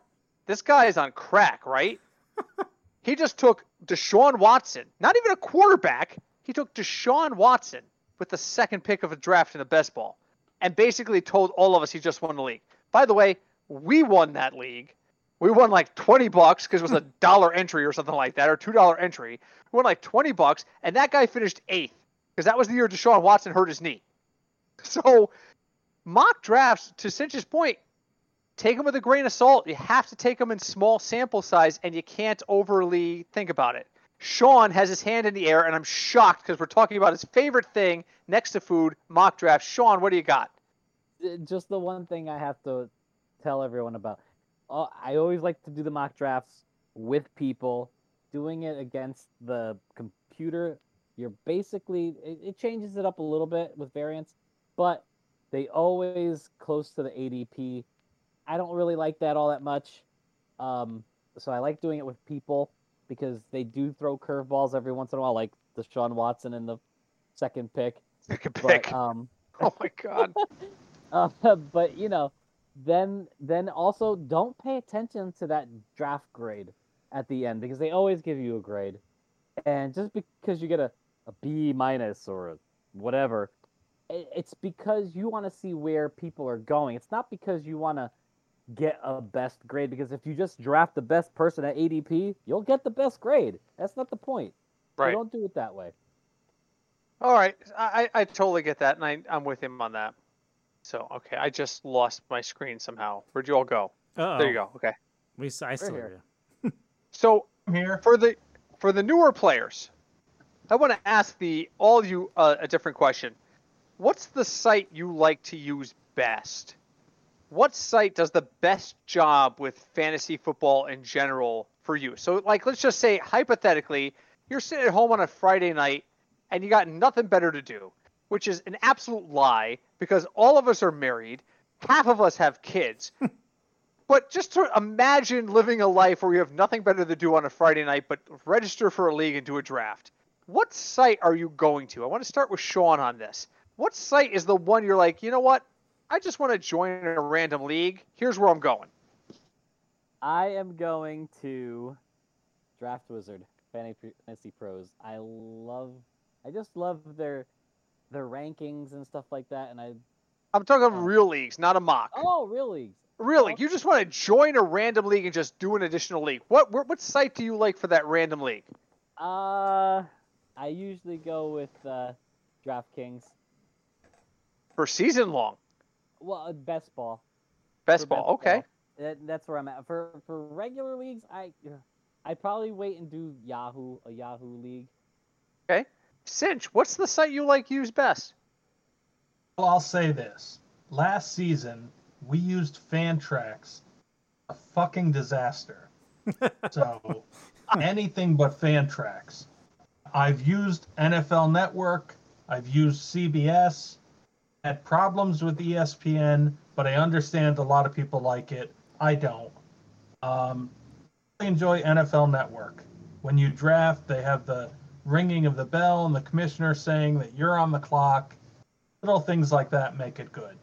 "This guy is on crack, right?" [LAUGHS] he just took Deshaun Watson, not even a quarterback. He took Deshaun Watson with the second pick of a draft in the best ball, and basically told all of us he just won the league. By the way, we won that league. We won like twenty bucks because it was a [LAUGHS] dollar entry or something like that, or two dollar entry. We won like twenty bucks, and that guy finished eighth because that was the year Deshaun Watson hurt his knee. [LAUGHS] So, mock drafts, to Cinch's point, take them with a grain of salt. You have to take them in small sample size, and you can't overly think about it. Sean has his hand in the air, and I'm shocked because we're talking about his favorite thing next to food, mock draft. Sean, what do you got? Uh, just the one thing I have to tell everyone about. Uh, I always like to do the mock drafts with people. Doing it against the computer, you're basically it, it changes it up a little bit with variants, but they always close to the ADP. I don't really like that all that much. Um, so I like doing it with people because they do throw curveballs every once in a while, like Deshaun Watson in the second pick. A pick. But um, [LAUGHS] oh my god. [LAUGHS] uh, but you know, then then also don't pay attention to that draft grade at the end because they always give you a grade, and just because you get a, a B minus or a whatever, it's because you want to see where people are going. It's not because you want to get a best grade because if you just draft the best person at ADP, you'll get the best grade. That's not the point. So Right. don't do it that way. All right, I, I I totally get that, and I, I'm with him on that. So okay, I just lost my screen somehow. Where'd you all go? Uh-oh. There you go. Okay. We s- I still hear you. So I'm here. for the for the newer players, I want to ask the all of you uh, a different question. What's the site you like to use best? What site does the best job with fantasy football in general for you? So, like, let's just say hypothetically, you're sitting at home on a Friday night and you got nothing better to do, which is an absolute lie because all of us are married, half of us have kids. [LAUGHS] But just to imagine living a life where you have nothing better to do on a Friday night but register for a league and do a draft. What site are you going to? I want to start with Sean on this. What site is the one you're like, you know what? I just want to join a random league. Here's where I'm going. I am going to Draft Wizard Fantasy Pros. I love, I just love their their rankings and stuff like that. And I I'm talking Oh. real leagues, not a mock. oh real leagues. really? Real league. You just want to join a random league and just do an additional league. What what, what site do you like for that random league? Uh, I usually go with uh, DraftKings. For season long. Well, uh, best ball. Best for ball. Okay. That, that's where I'm at. For for regular leagues, I I'd probably wait and do Yahoo a Yahoo league. Okay, Cinch, what's the site you like use best? Well, I'll say this. Last season, we used Fantrax. A fucking disaster. [LAUGHS] So, anything but Fantrax. I've used NFL Network, I've used CBS, had problems with ESPN, but I understand a lot of people like it. I don't. Um, I enjoy NFL Network. When you draft, they have the ringing of the bell and the commissioner saying that you're on the clock. Little things like that make it good.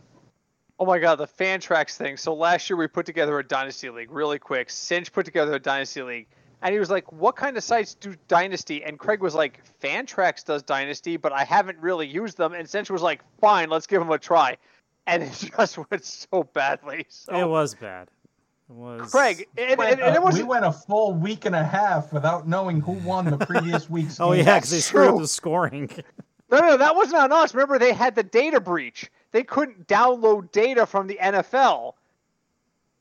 Oh my god, the Fantrax thing. So last year we put together a dynasty league really quick. Cinch put together a dynasty league. And he was like, What kind of sites do dynasty? And Craig was like, Fantrax does dynasty, but I haven't really used them. And Cinch was like, Fine, let's give him a try. And it [LAUGHS] just went so badly. So It was bad. It was Craig, and, Went- and, and uh, it was we went a full week and a half without knowing who won the previous [LAUGHS] week's Oh game. yeah, because they screwed up the scoring. [LAUGHS] no, no, that wasn't on us. Remember, they had the data breach. They couldn't download data from the NFL.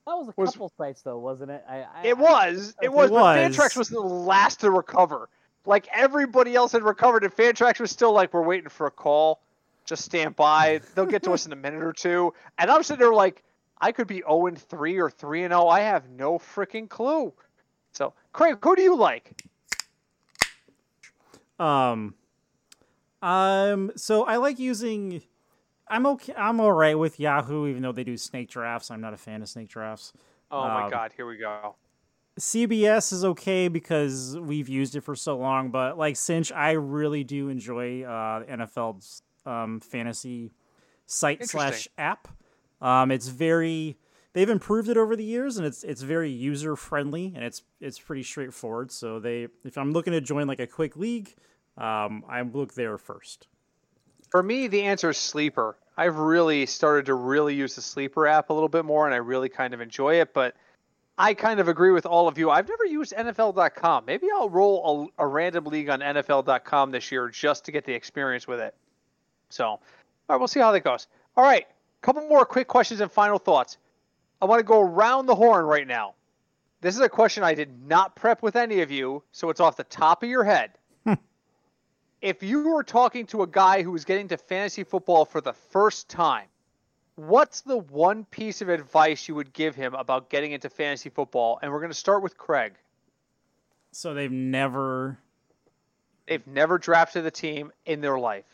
That was a Was- couple sites though, wasn't it? I, I, It was. It It was. But. Fantrax was the last to recover. Like everybody else had recovered, and Fantrax was still like, "We're waiting for a call. Just stand by. They'll get to us in a minute or two. And I'm sitting there like, I could be 0 and 3 or 3 and 0. I have no freaking clue. So, Craig, who do you like? Um, um. So I like using. I'm okay. I'm all right with Yahoo, even though they do snake drafts. I'm not a fan of snake drafts. Oh my Um, God, here we go. CBS is okay because we've used it for so long, but like Cinch, I really do enjoy uh, NFL's um, fantasy site slash app. Um, it's very they've improved it over the years, and it's it's very user friendly and it's it's pretty straightforward. So they if I'm looking to join like a quick league, um, I look there first. For me, the answer is Sleeper. I've really started to really use the Sleeper app a little bit more, and I really kind of enjoy it. But I kind of agree with all of you. I've never used NFL.com. Maybe I'll roll a, a random league on NFL.com this year just to get the experience with it. So, all right, we'll see how that goes. All right, a couple more quick questions and final thoughts. I want to go around the horn right now. This is a question I did not prep with any of you, so it's off the top of your head if you were talking to a guy who was getting to fantasy football for the first time, what's the one piece of advice you would give him about getting into fantasy football? And we're going to start with Craig. So they've never They've never drafted a team in their life.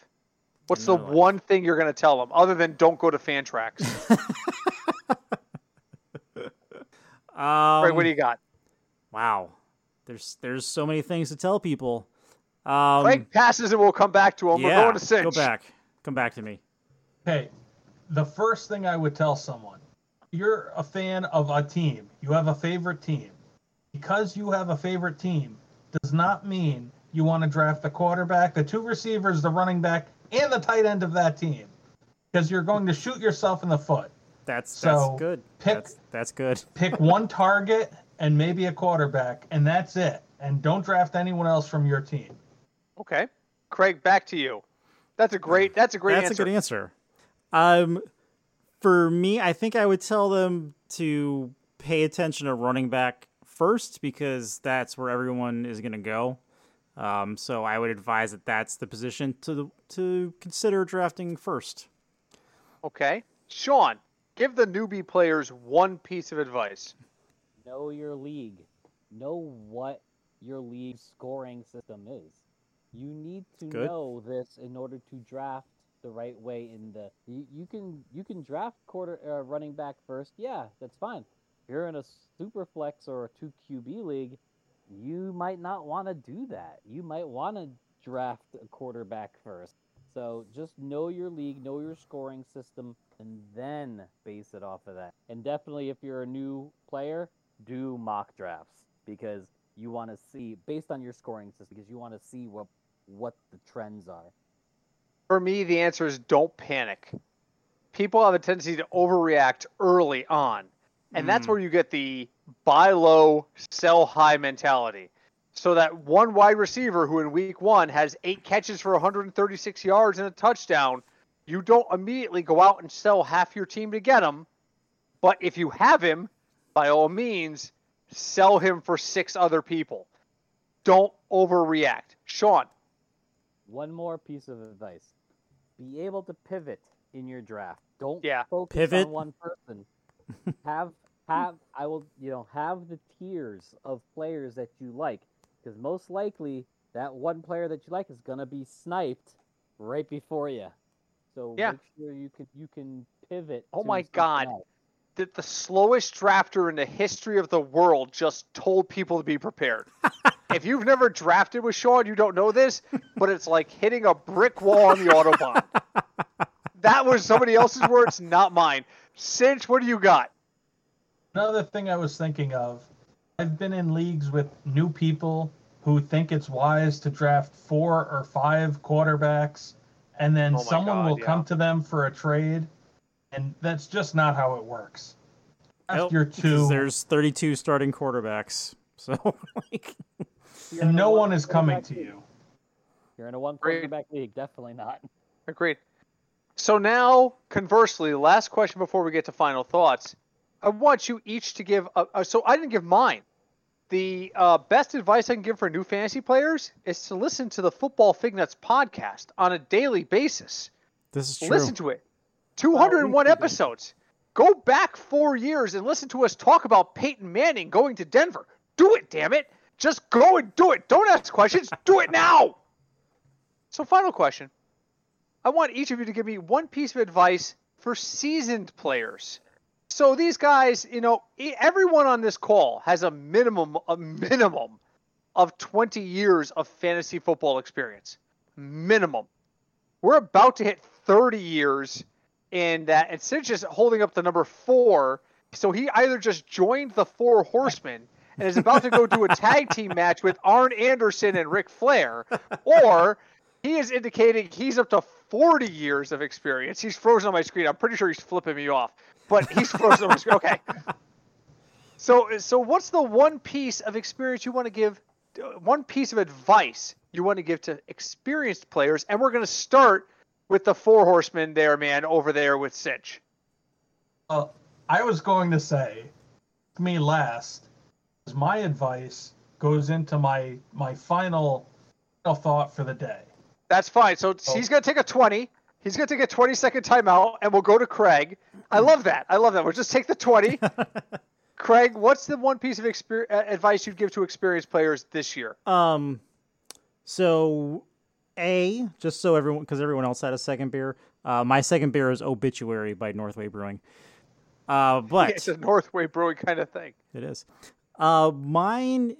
What's the life. one thing you're going to tell them other than don't go to Fantrax? um, [LAUGHS] Craig, what do you got? wow. There's there's so many things to tell people. Um, Craig passes and we'll come back to him. yeah, we're going to cinch. go back. Come back to me. Hey, the first thing I would tell someone you're a fan of a team, you have a favorite team. Because you have a favorite team does not mean you want to draft the quarterback, the two receivers, the running back, and the tight end of that team. Because you're going to shoot yourself in the foot. That's So, that's good. pick- That's that's good. [LAUGHS] Pick one target and maybe a quarterback, and that's it. And don't draft anyone else from your team. Okay. Craig, back to you. That's a great. That's a great That's answer. a good answer. Um, for me, I think I would tell them to pay attention to running back first because that's where everyone is going to go. Um, so I would advise that that's the position to to consider drafting first. Okay. Sean, give the newbie players one piece of advice. know your league. Know what your league scoring system is. You need to Good. know this in order to draft the right way in the you, you can you can draft quarter uh, running back first. Yeah, that's fine. If you're in a super flex or a 2 QB league, you might not want to do that. You might want to draft a quarterback first. So just know your league, know your scoring system, and then base it off of that. And definitely, if you're a new player, do mock drafts because you want to see based on your scoring system because you want to see what what the trends are. For me, the answer is don't panic. People have a tendency to overreact early on, and that's Mm. where you get the buy low, sell high mentality. So that one wide receiver who in week one has eight catches for 136 yards and a touchdown, you don't immediately go out and sell half your team to get him. But if you have him, by all means, sell him for six other people. Don't overreact. Sean, One more piece of advice: be able to pivot in your draft. Don't Yeah. focus Pivot. on one person. [LAUGHS] have have I will you know have the tiers of players that you like because most likely that one player that you like is gonna be sniped right before you. So Yeah. make sure you can you can pivot. Oh my God. else. The, the slowest drafter in the history of the world just told people to be prepared. [LAUGHS] if you've never drafted with Sean, you don't know this, but it's like hitting a brick wall on the Autobahn. that was somebody else's words, not mine. Cinch, what do you got? Another thing I was thinking of, I've been in leagues with new people who think it's wise to draft four or five quarterbacks, and then Oh someone God, will yeah. come to them for a trade, and that's just not how it works. Draft Nope, your 'cause two, There's 32 starting quarterbacks. So, [LAUGHS] like, You're in and a no one one is coming to you. You're in a one Great. quarterback league, definitely not. Agreed. So now, conversely, the last question before we get to final thoughts, I want you each to give. A, a, so I didn't give mine. The uh, best advice I can give for new fantasy players is to listen to the Football Fig Nuts podcast on a daily basis. this is true. Listen to it. 201 we do. episodes. Go back four years and listen to us talk about Peyton Manning going to Denver. Do it, damn it. Just go and do it. Don't ask questions. do it now. So, final question. I want each of you to give me one piece of advice for seasoned players. So these guys, you know, everyone on this call has a minimum, a minimum of 20 years of fantasy football experience. Minimum. We're about to hit 30 years in that, and uh, Cinch is holding up the number four. So he either just joined the Four Horsemen and is about to go do a tag team match with Arn Anderson and Ric Flair, or he is indicating he's up to 40 years of experience. He's frozen on my screen. I'm pretty sure he's flipping me off, but he's frozen on my screen. Okay. So, so what's the one piece of experience you want to give? One piece of advice you want to give to experienced players, and we're going to start with the four horsemen there, man, over there with Cinch. Uh, I was going to say, me last, my advice goes into my my final, final thought for the day. That's fine. So Oh. he's going to take a 20. He's going to take a 20 second timeout, and we'll go to Craig. I love that. I love that. We'll just take the 20. [LAUGHS] Craig, what's the one piece of exper- uh, advice you'd give to experienced players this year? Um, so a just so everyone because everyone else had a second beer. Uh, my second beer is Obituary by Northway Brewing. Uh, [LAUGHS] but It's a Northway Brewing kind of thing. It is. Uh, mine,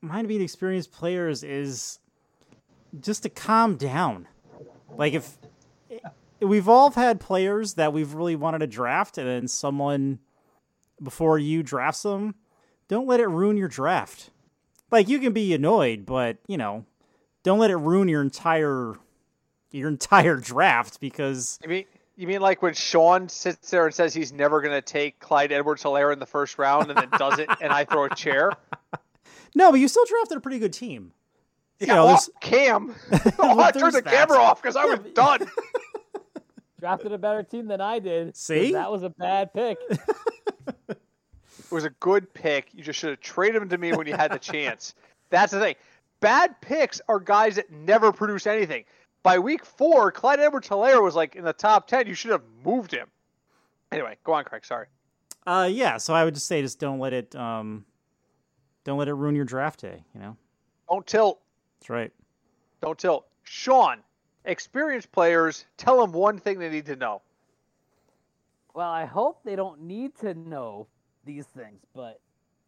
mine being experienced players is just to calm down. Like if we've all had players that we've really wanted to draft, and then someone before you drafts them, don't let it ruin your draft. Like you can be annoyed, but you know, don't let it ruin your entire your entire [LAUGHS] draft because you mean like when Sean sits there and says he's never going to take Clyde Edwards-Helaire in the first round and then does it, and I throw a chair? [LAUGHS] no, but you still drafted a pretty good team. You Yeah, know, oh, there's- [LAUGHS] Cam. oh, I turned the that. camera off because I was done. [LAUGHS] Drafted a better team than I did. See? that was a bad pick. It was a good pick. You just should have traded him to me when you had the chance. That's the thing. Bad picks are guys that never produce anything. By week four, Clyde Edwards-Helaire was like in the top 10. You should have moved him. Anyway, go on, Craig. Sorry. Uh, yeah. So I would just say, just don't let it, um, don't let it ruin your draft day. You know, Don't tilt. that's right. Don't tilt. Sean, experienced players, tell them one thing they need to know. Well, I hope they don't need to know these things, but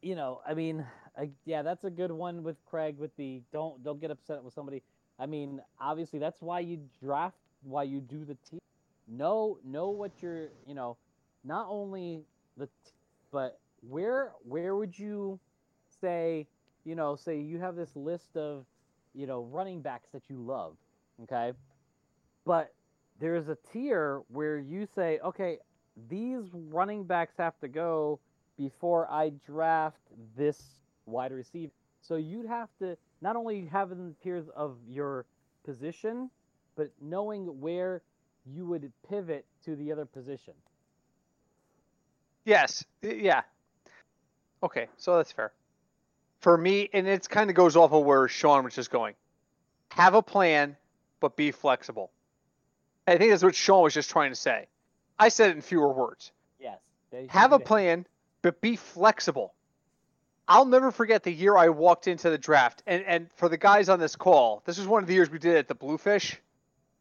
you know, I mean, I, yeah, that's a good one with Craig with the don't don't get upset with somebody. I mean, obviously that's why you draft, why you do the team. Know know what you're, you know, not only the, t- but where where would you say, you know, say you have this list of, you know, running backs that you love, okay, but there's a tier where you say, okay, these running backs have to go before I draft this wide receiver. So you'd have to not only having the tiers of your position, but knowing where you would pivot to the other position. Yes. Yeah. Okay, so that's fair. For me, and it kind of goes off of where Sean was just going. Have a plan, but be flexible. I think that's what Sean was just trying to say. I said it in fewer words. Yes. Have a plan, but be flexible. I'll never forget the year I walked into the draft. And and for the guys on this call, this was one of the years we did it at the Bluefish.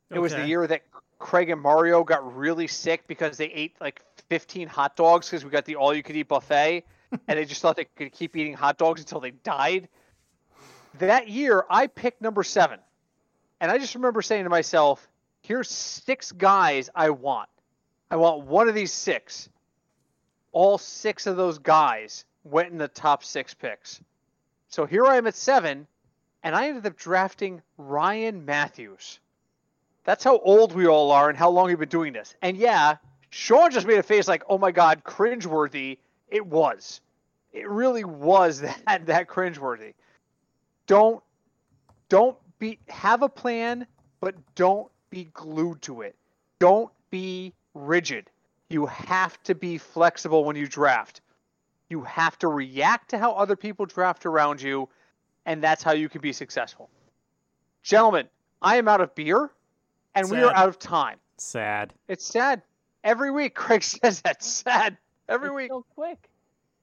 It was the year that Craig and Mario got really sick because they ate like 15 hot dogs because we got the all you could eat buffet [LAUGHS] and they just thought they could keep eating hot dogs until they died. That year, I picked number seven. And I just remember saying to myself, here's six guys I want. I want one of these six. All six of those guys went in the top six picks. So here I am at seven, and I ended up drafting Ryan Mathews. That's how old we all are and how long we've been doing this. And yeah, Sean just made a face like, oh my God, cringeworthy. It was. It really was [LAUGHS] that that cringeworthy. Don't don't be have a plan, but don't be glued to it. Don't be rigid. You have to be flexible when you draft. You have to react to how other people draft around you, and that's how you can be successful. Gentlemen, I am out of beer, and we are out of time. Sad. It's sad. Every week, [LAUGHS] Craig says that's sad. Every It's week. so quick,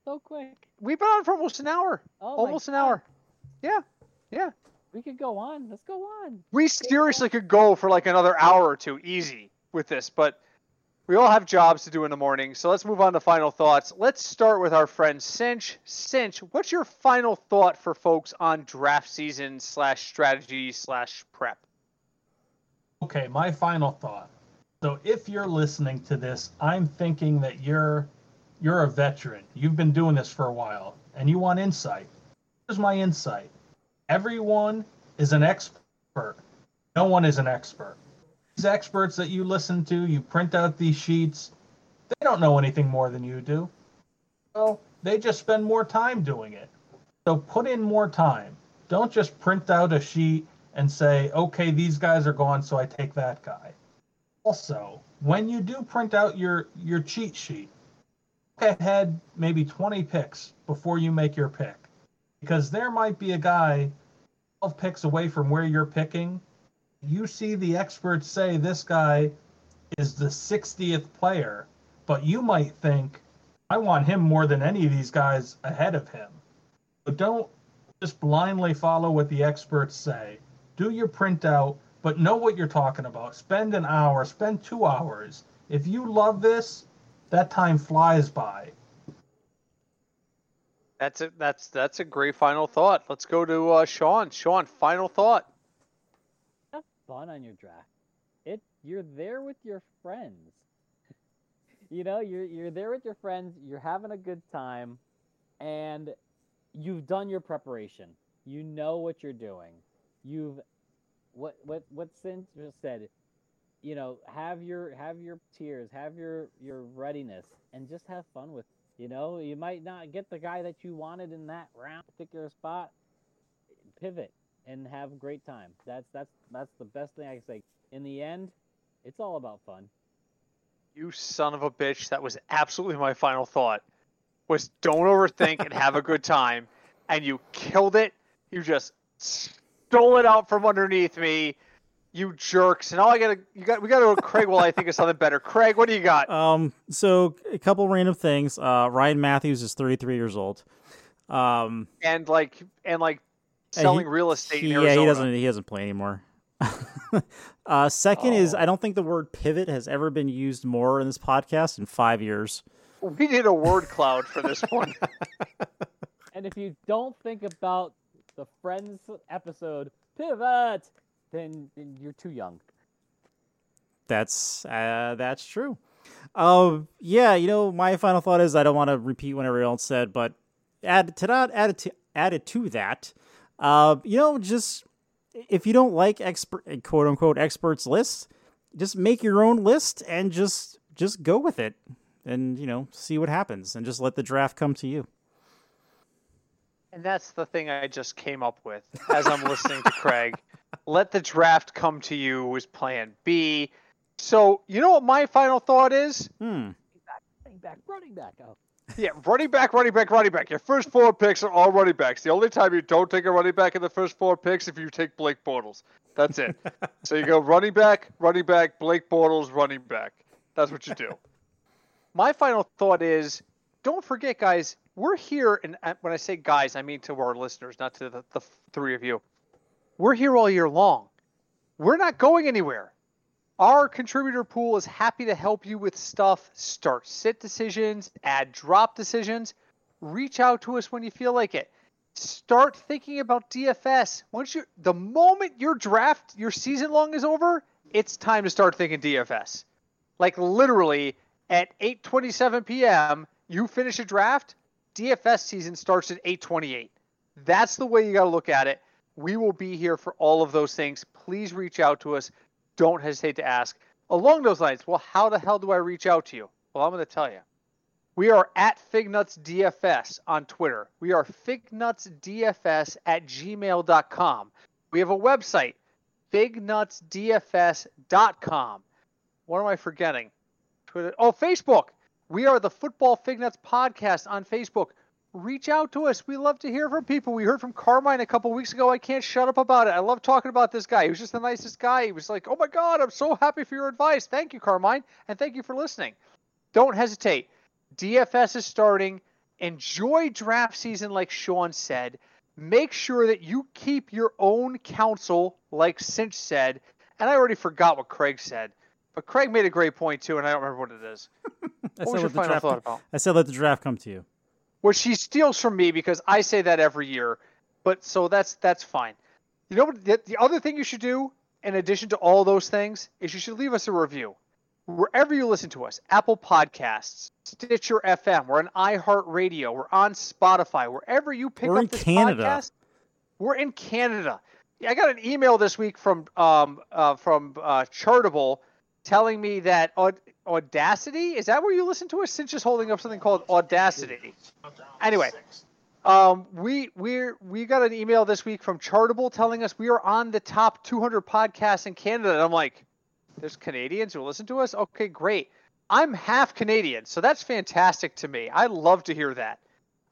so quick. We've been on for almost an hour. Oh almost an God. hour. Yeah. Yeah. We could go on. Let's go on. We seriously could go for like another hour or two easy with this, but we all have jobs to do in the morning. So let's move on to final thoughts. Let's start with our friend Cinch. Cinch, what's your final thought for folks on draft season slash strategy slash prep? Okay, my final thought. So if you're listening to this, I'm thinking that you're you're a veteran. You've been doing this for a while and you want insight. Here's my insight. Everyone is an expert. No one is an expert. These experts that you listen to, you print out these sheets, they don't know anything more than you do. So they just spend more time doing it. So put in more time. Don't just print out a sheet and say, okay, these guys are gone, so I take that guy. Also, when you do print out your your cheat sheet, look ahead maybe 20 picks before you make your pick, because there might be a guy 12 picks away from where you're picking. You see the experts say this guy is the 60th player, but you might think, I want him more than any of these guys ahead of him. But don't just blindly follow what the experts say. Do your printout, but know what you're talking about. Spend an hour, spend two hours. If you love this, that time flies by. That's a that's that's a great final thought. Let's go to uh, Sean. Sean, final thought. Fun on your draft. It you're there with your friends. [LAUGHS] you know, you're you're there with your friends, you're having a good time, and you've done your preparation. You know what you're doing. You've what what what Cinch just said, you know, have your have your tiers, have your your readiness, and just have fun with. You know, you might not get the guy that you wanted in that round particular spot. Pivot and have a great time. That's that's that's the best thing I can say. In the end, it's all about fun. You son of a bitch. That was absolutely my final thought. Was don't overthink and have a good time. And you killed it. You just stole it out from underneath me. You jerks. And all I gotta you got we gotta go to Craig while I think of something better. Craig, what do you got? Um, so a couple random things. Uh, Ryan Mathews is 33 years old. Um, And like and like and selling he- real estate he- in yeah, he doesn't. He doesn't play anymore. [LAUGHS] uh, second is Oh. I don't think the word pivot has ever been used more in this podcast in five years. We need a word [LAUGHS] cloud for this one. [LAUGHS] And if you don't think about the Friends episode pivot, then, then you're too young. That's uh, that's true. Uh, yeah, you know, my final thought is I don't want to repeat what everyone else said, but add to that, added to added to that, uh, you know, just if you don't like expert quote unquote experts list, just make your own list and just just go with it, and you know, see what happens, and just let the draft come to you. And that's the thing I just came up with as I'm listening to Craig. [LAUGHS] Let the draft come to you was plan B. So, you know what my final thought is? Hmm. Running back, running back. Oh, Yeah, running back, running back, running back. Your first four picks are all running backs. The only time you don't take a running back in the first four picks if you take Blake Bortles. That's it. [LAUGHS] so you go running back, running back, Blake Bortles, running back. That's what you do. My final thought is don't forget, guys, we're here, and when I say guys, I mean to our listeners, not to the, the three of you. We're here all year long. We're not going anywhere. Our contributor pool is happy to help you with stuff, start sit decisions, add drop decisions. Reach out to us when you feel like it. Start thinking about DFS. Once you the moment your draft, your season long is over, it's time to start thinking DFS. Like literally at 8:27 p.m., you finish a draft, DFS season starts at 8:28. That's the way you got to look at it. We will be here for all of those things. Please reach out to us. Don't hesitate to ask. Along those lines, well, how the hell do I reach out to you? Well, I'm going to tell you. We are at FignutsDFS on Twitter. We are FignutsDFS at gmail.com. We have a website, FignutsDFS.com. What am I forgetting? Twitter. Oh, Facebook. We are the Football Fignuts Podcast on Facebook. Reach out to us. We love to hear from people. We heard from Carmine a couple weeks ago. I can't shut up about it. I love talking about this guy. He was just the nicest guy. He was like, oh my God, I'm so happy for your advice. Thank you, Carmine. And thank you for listening. Don't hesitate. DFS is starting. Enjoy draft season, like Sean said. Make sure that you keep your own counsel, like Cinch said. And I already forgot what Craig said. But Craig made a great point too, and I don't remember what it is. I [LAUGHS] What was your final draft, thought about? I said let the draft come to you. Which she steals from me because I say that every year. But so that's that's fine. You know what? The, the other thing you should do, in addition to all those things, is you should leave us a review wherever you listen to us. Apple Podcasts, Stitcher FM, we're on iHeartRadio, we're on Spotify, wherever you pick We're up in this Canada. podcast. We're in Canada. I got an email this week from um uh, from uh, Chartable telling me that Aud- Audacity is that where you listen to us? Cinch's just holding up something called Audacity. Anyway, um, we we we got an email this week from Chartable telling us we are on the top 200 podcasts in Canada. And I'm like, there's Canadians who listen to us. Okay, great. I'm half Canadian, so that's fantastic to me. I love to hear that.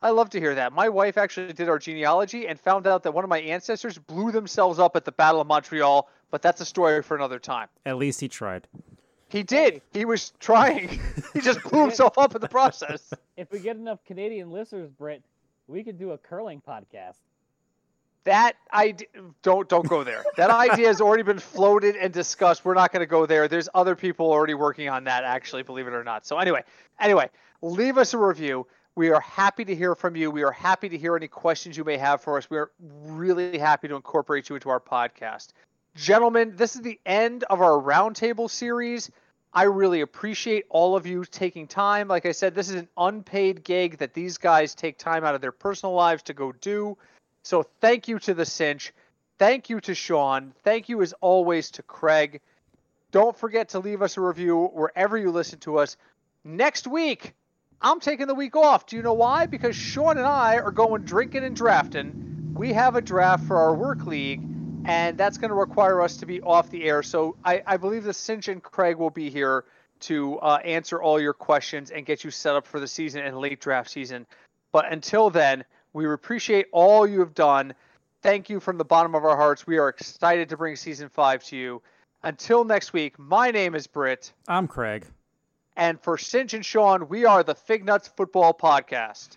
I love to hear that. My wife actually did our genealogy and found out that one of my ancestors blew themselves up at the Battle of Montreal, but that's a story for another time. At least he tried. He did. He was trying. [LAUGHS] he just blew himself up in the process. If we get enough Canadian listeners, Britt, we could do a curling podcast. That I don't don't go there. That idea has already been floated and discussed. We're not going to go there. There's other people already working on that. Actually, believe it or not. So anyway, anyway, leave us a review. We are happy to hear from you. We are happy to hear any questions you may have for us. We are really happy to incorporate you into our podcast. Gentlemen, this is the end of our roundtable series. I really appreciate all of you taking time. Like I said, this is an unpaid gig that these guys take time out of their personal lives to go do. So thank you to the cinch. Thank you to Sean. Thank you as always to Craig. Don't forget to leave us a review wherever you listen to us. Next week, I'm taking the week off. Do you know why? Because Sean and I are going drinking and drafting. We have a draft for our work league, and that's going to require us to be off the air. So I, I believe the cinch and Craig will be here to uh, answer all your questions and get you set up for the season and late draft season. But until then, we appreciate all you have done. Thank you from the bottom of our hearts. We are excited to bring season five to you. Until next week, my name is Britt, I'm Craig. and for Cinch and Sean, we are the Fig Nuts Football Podcast.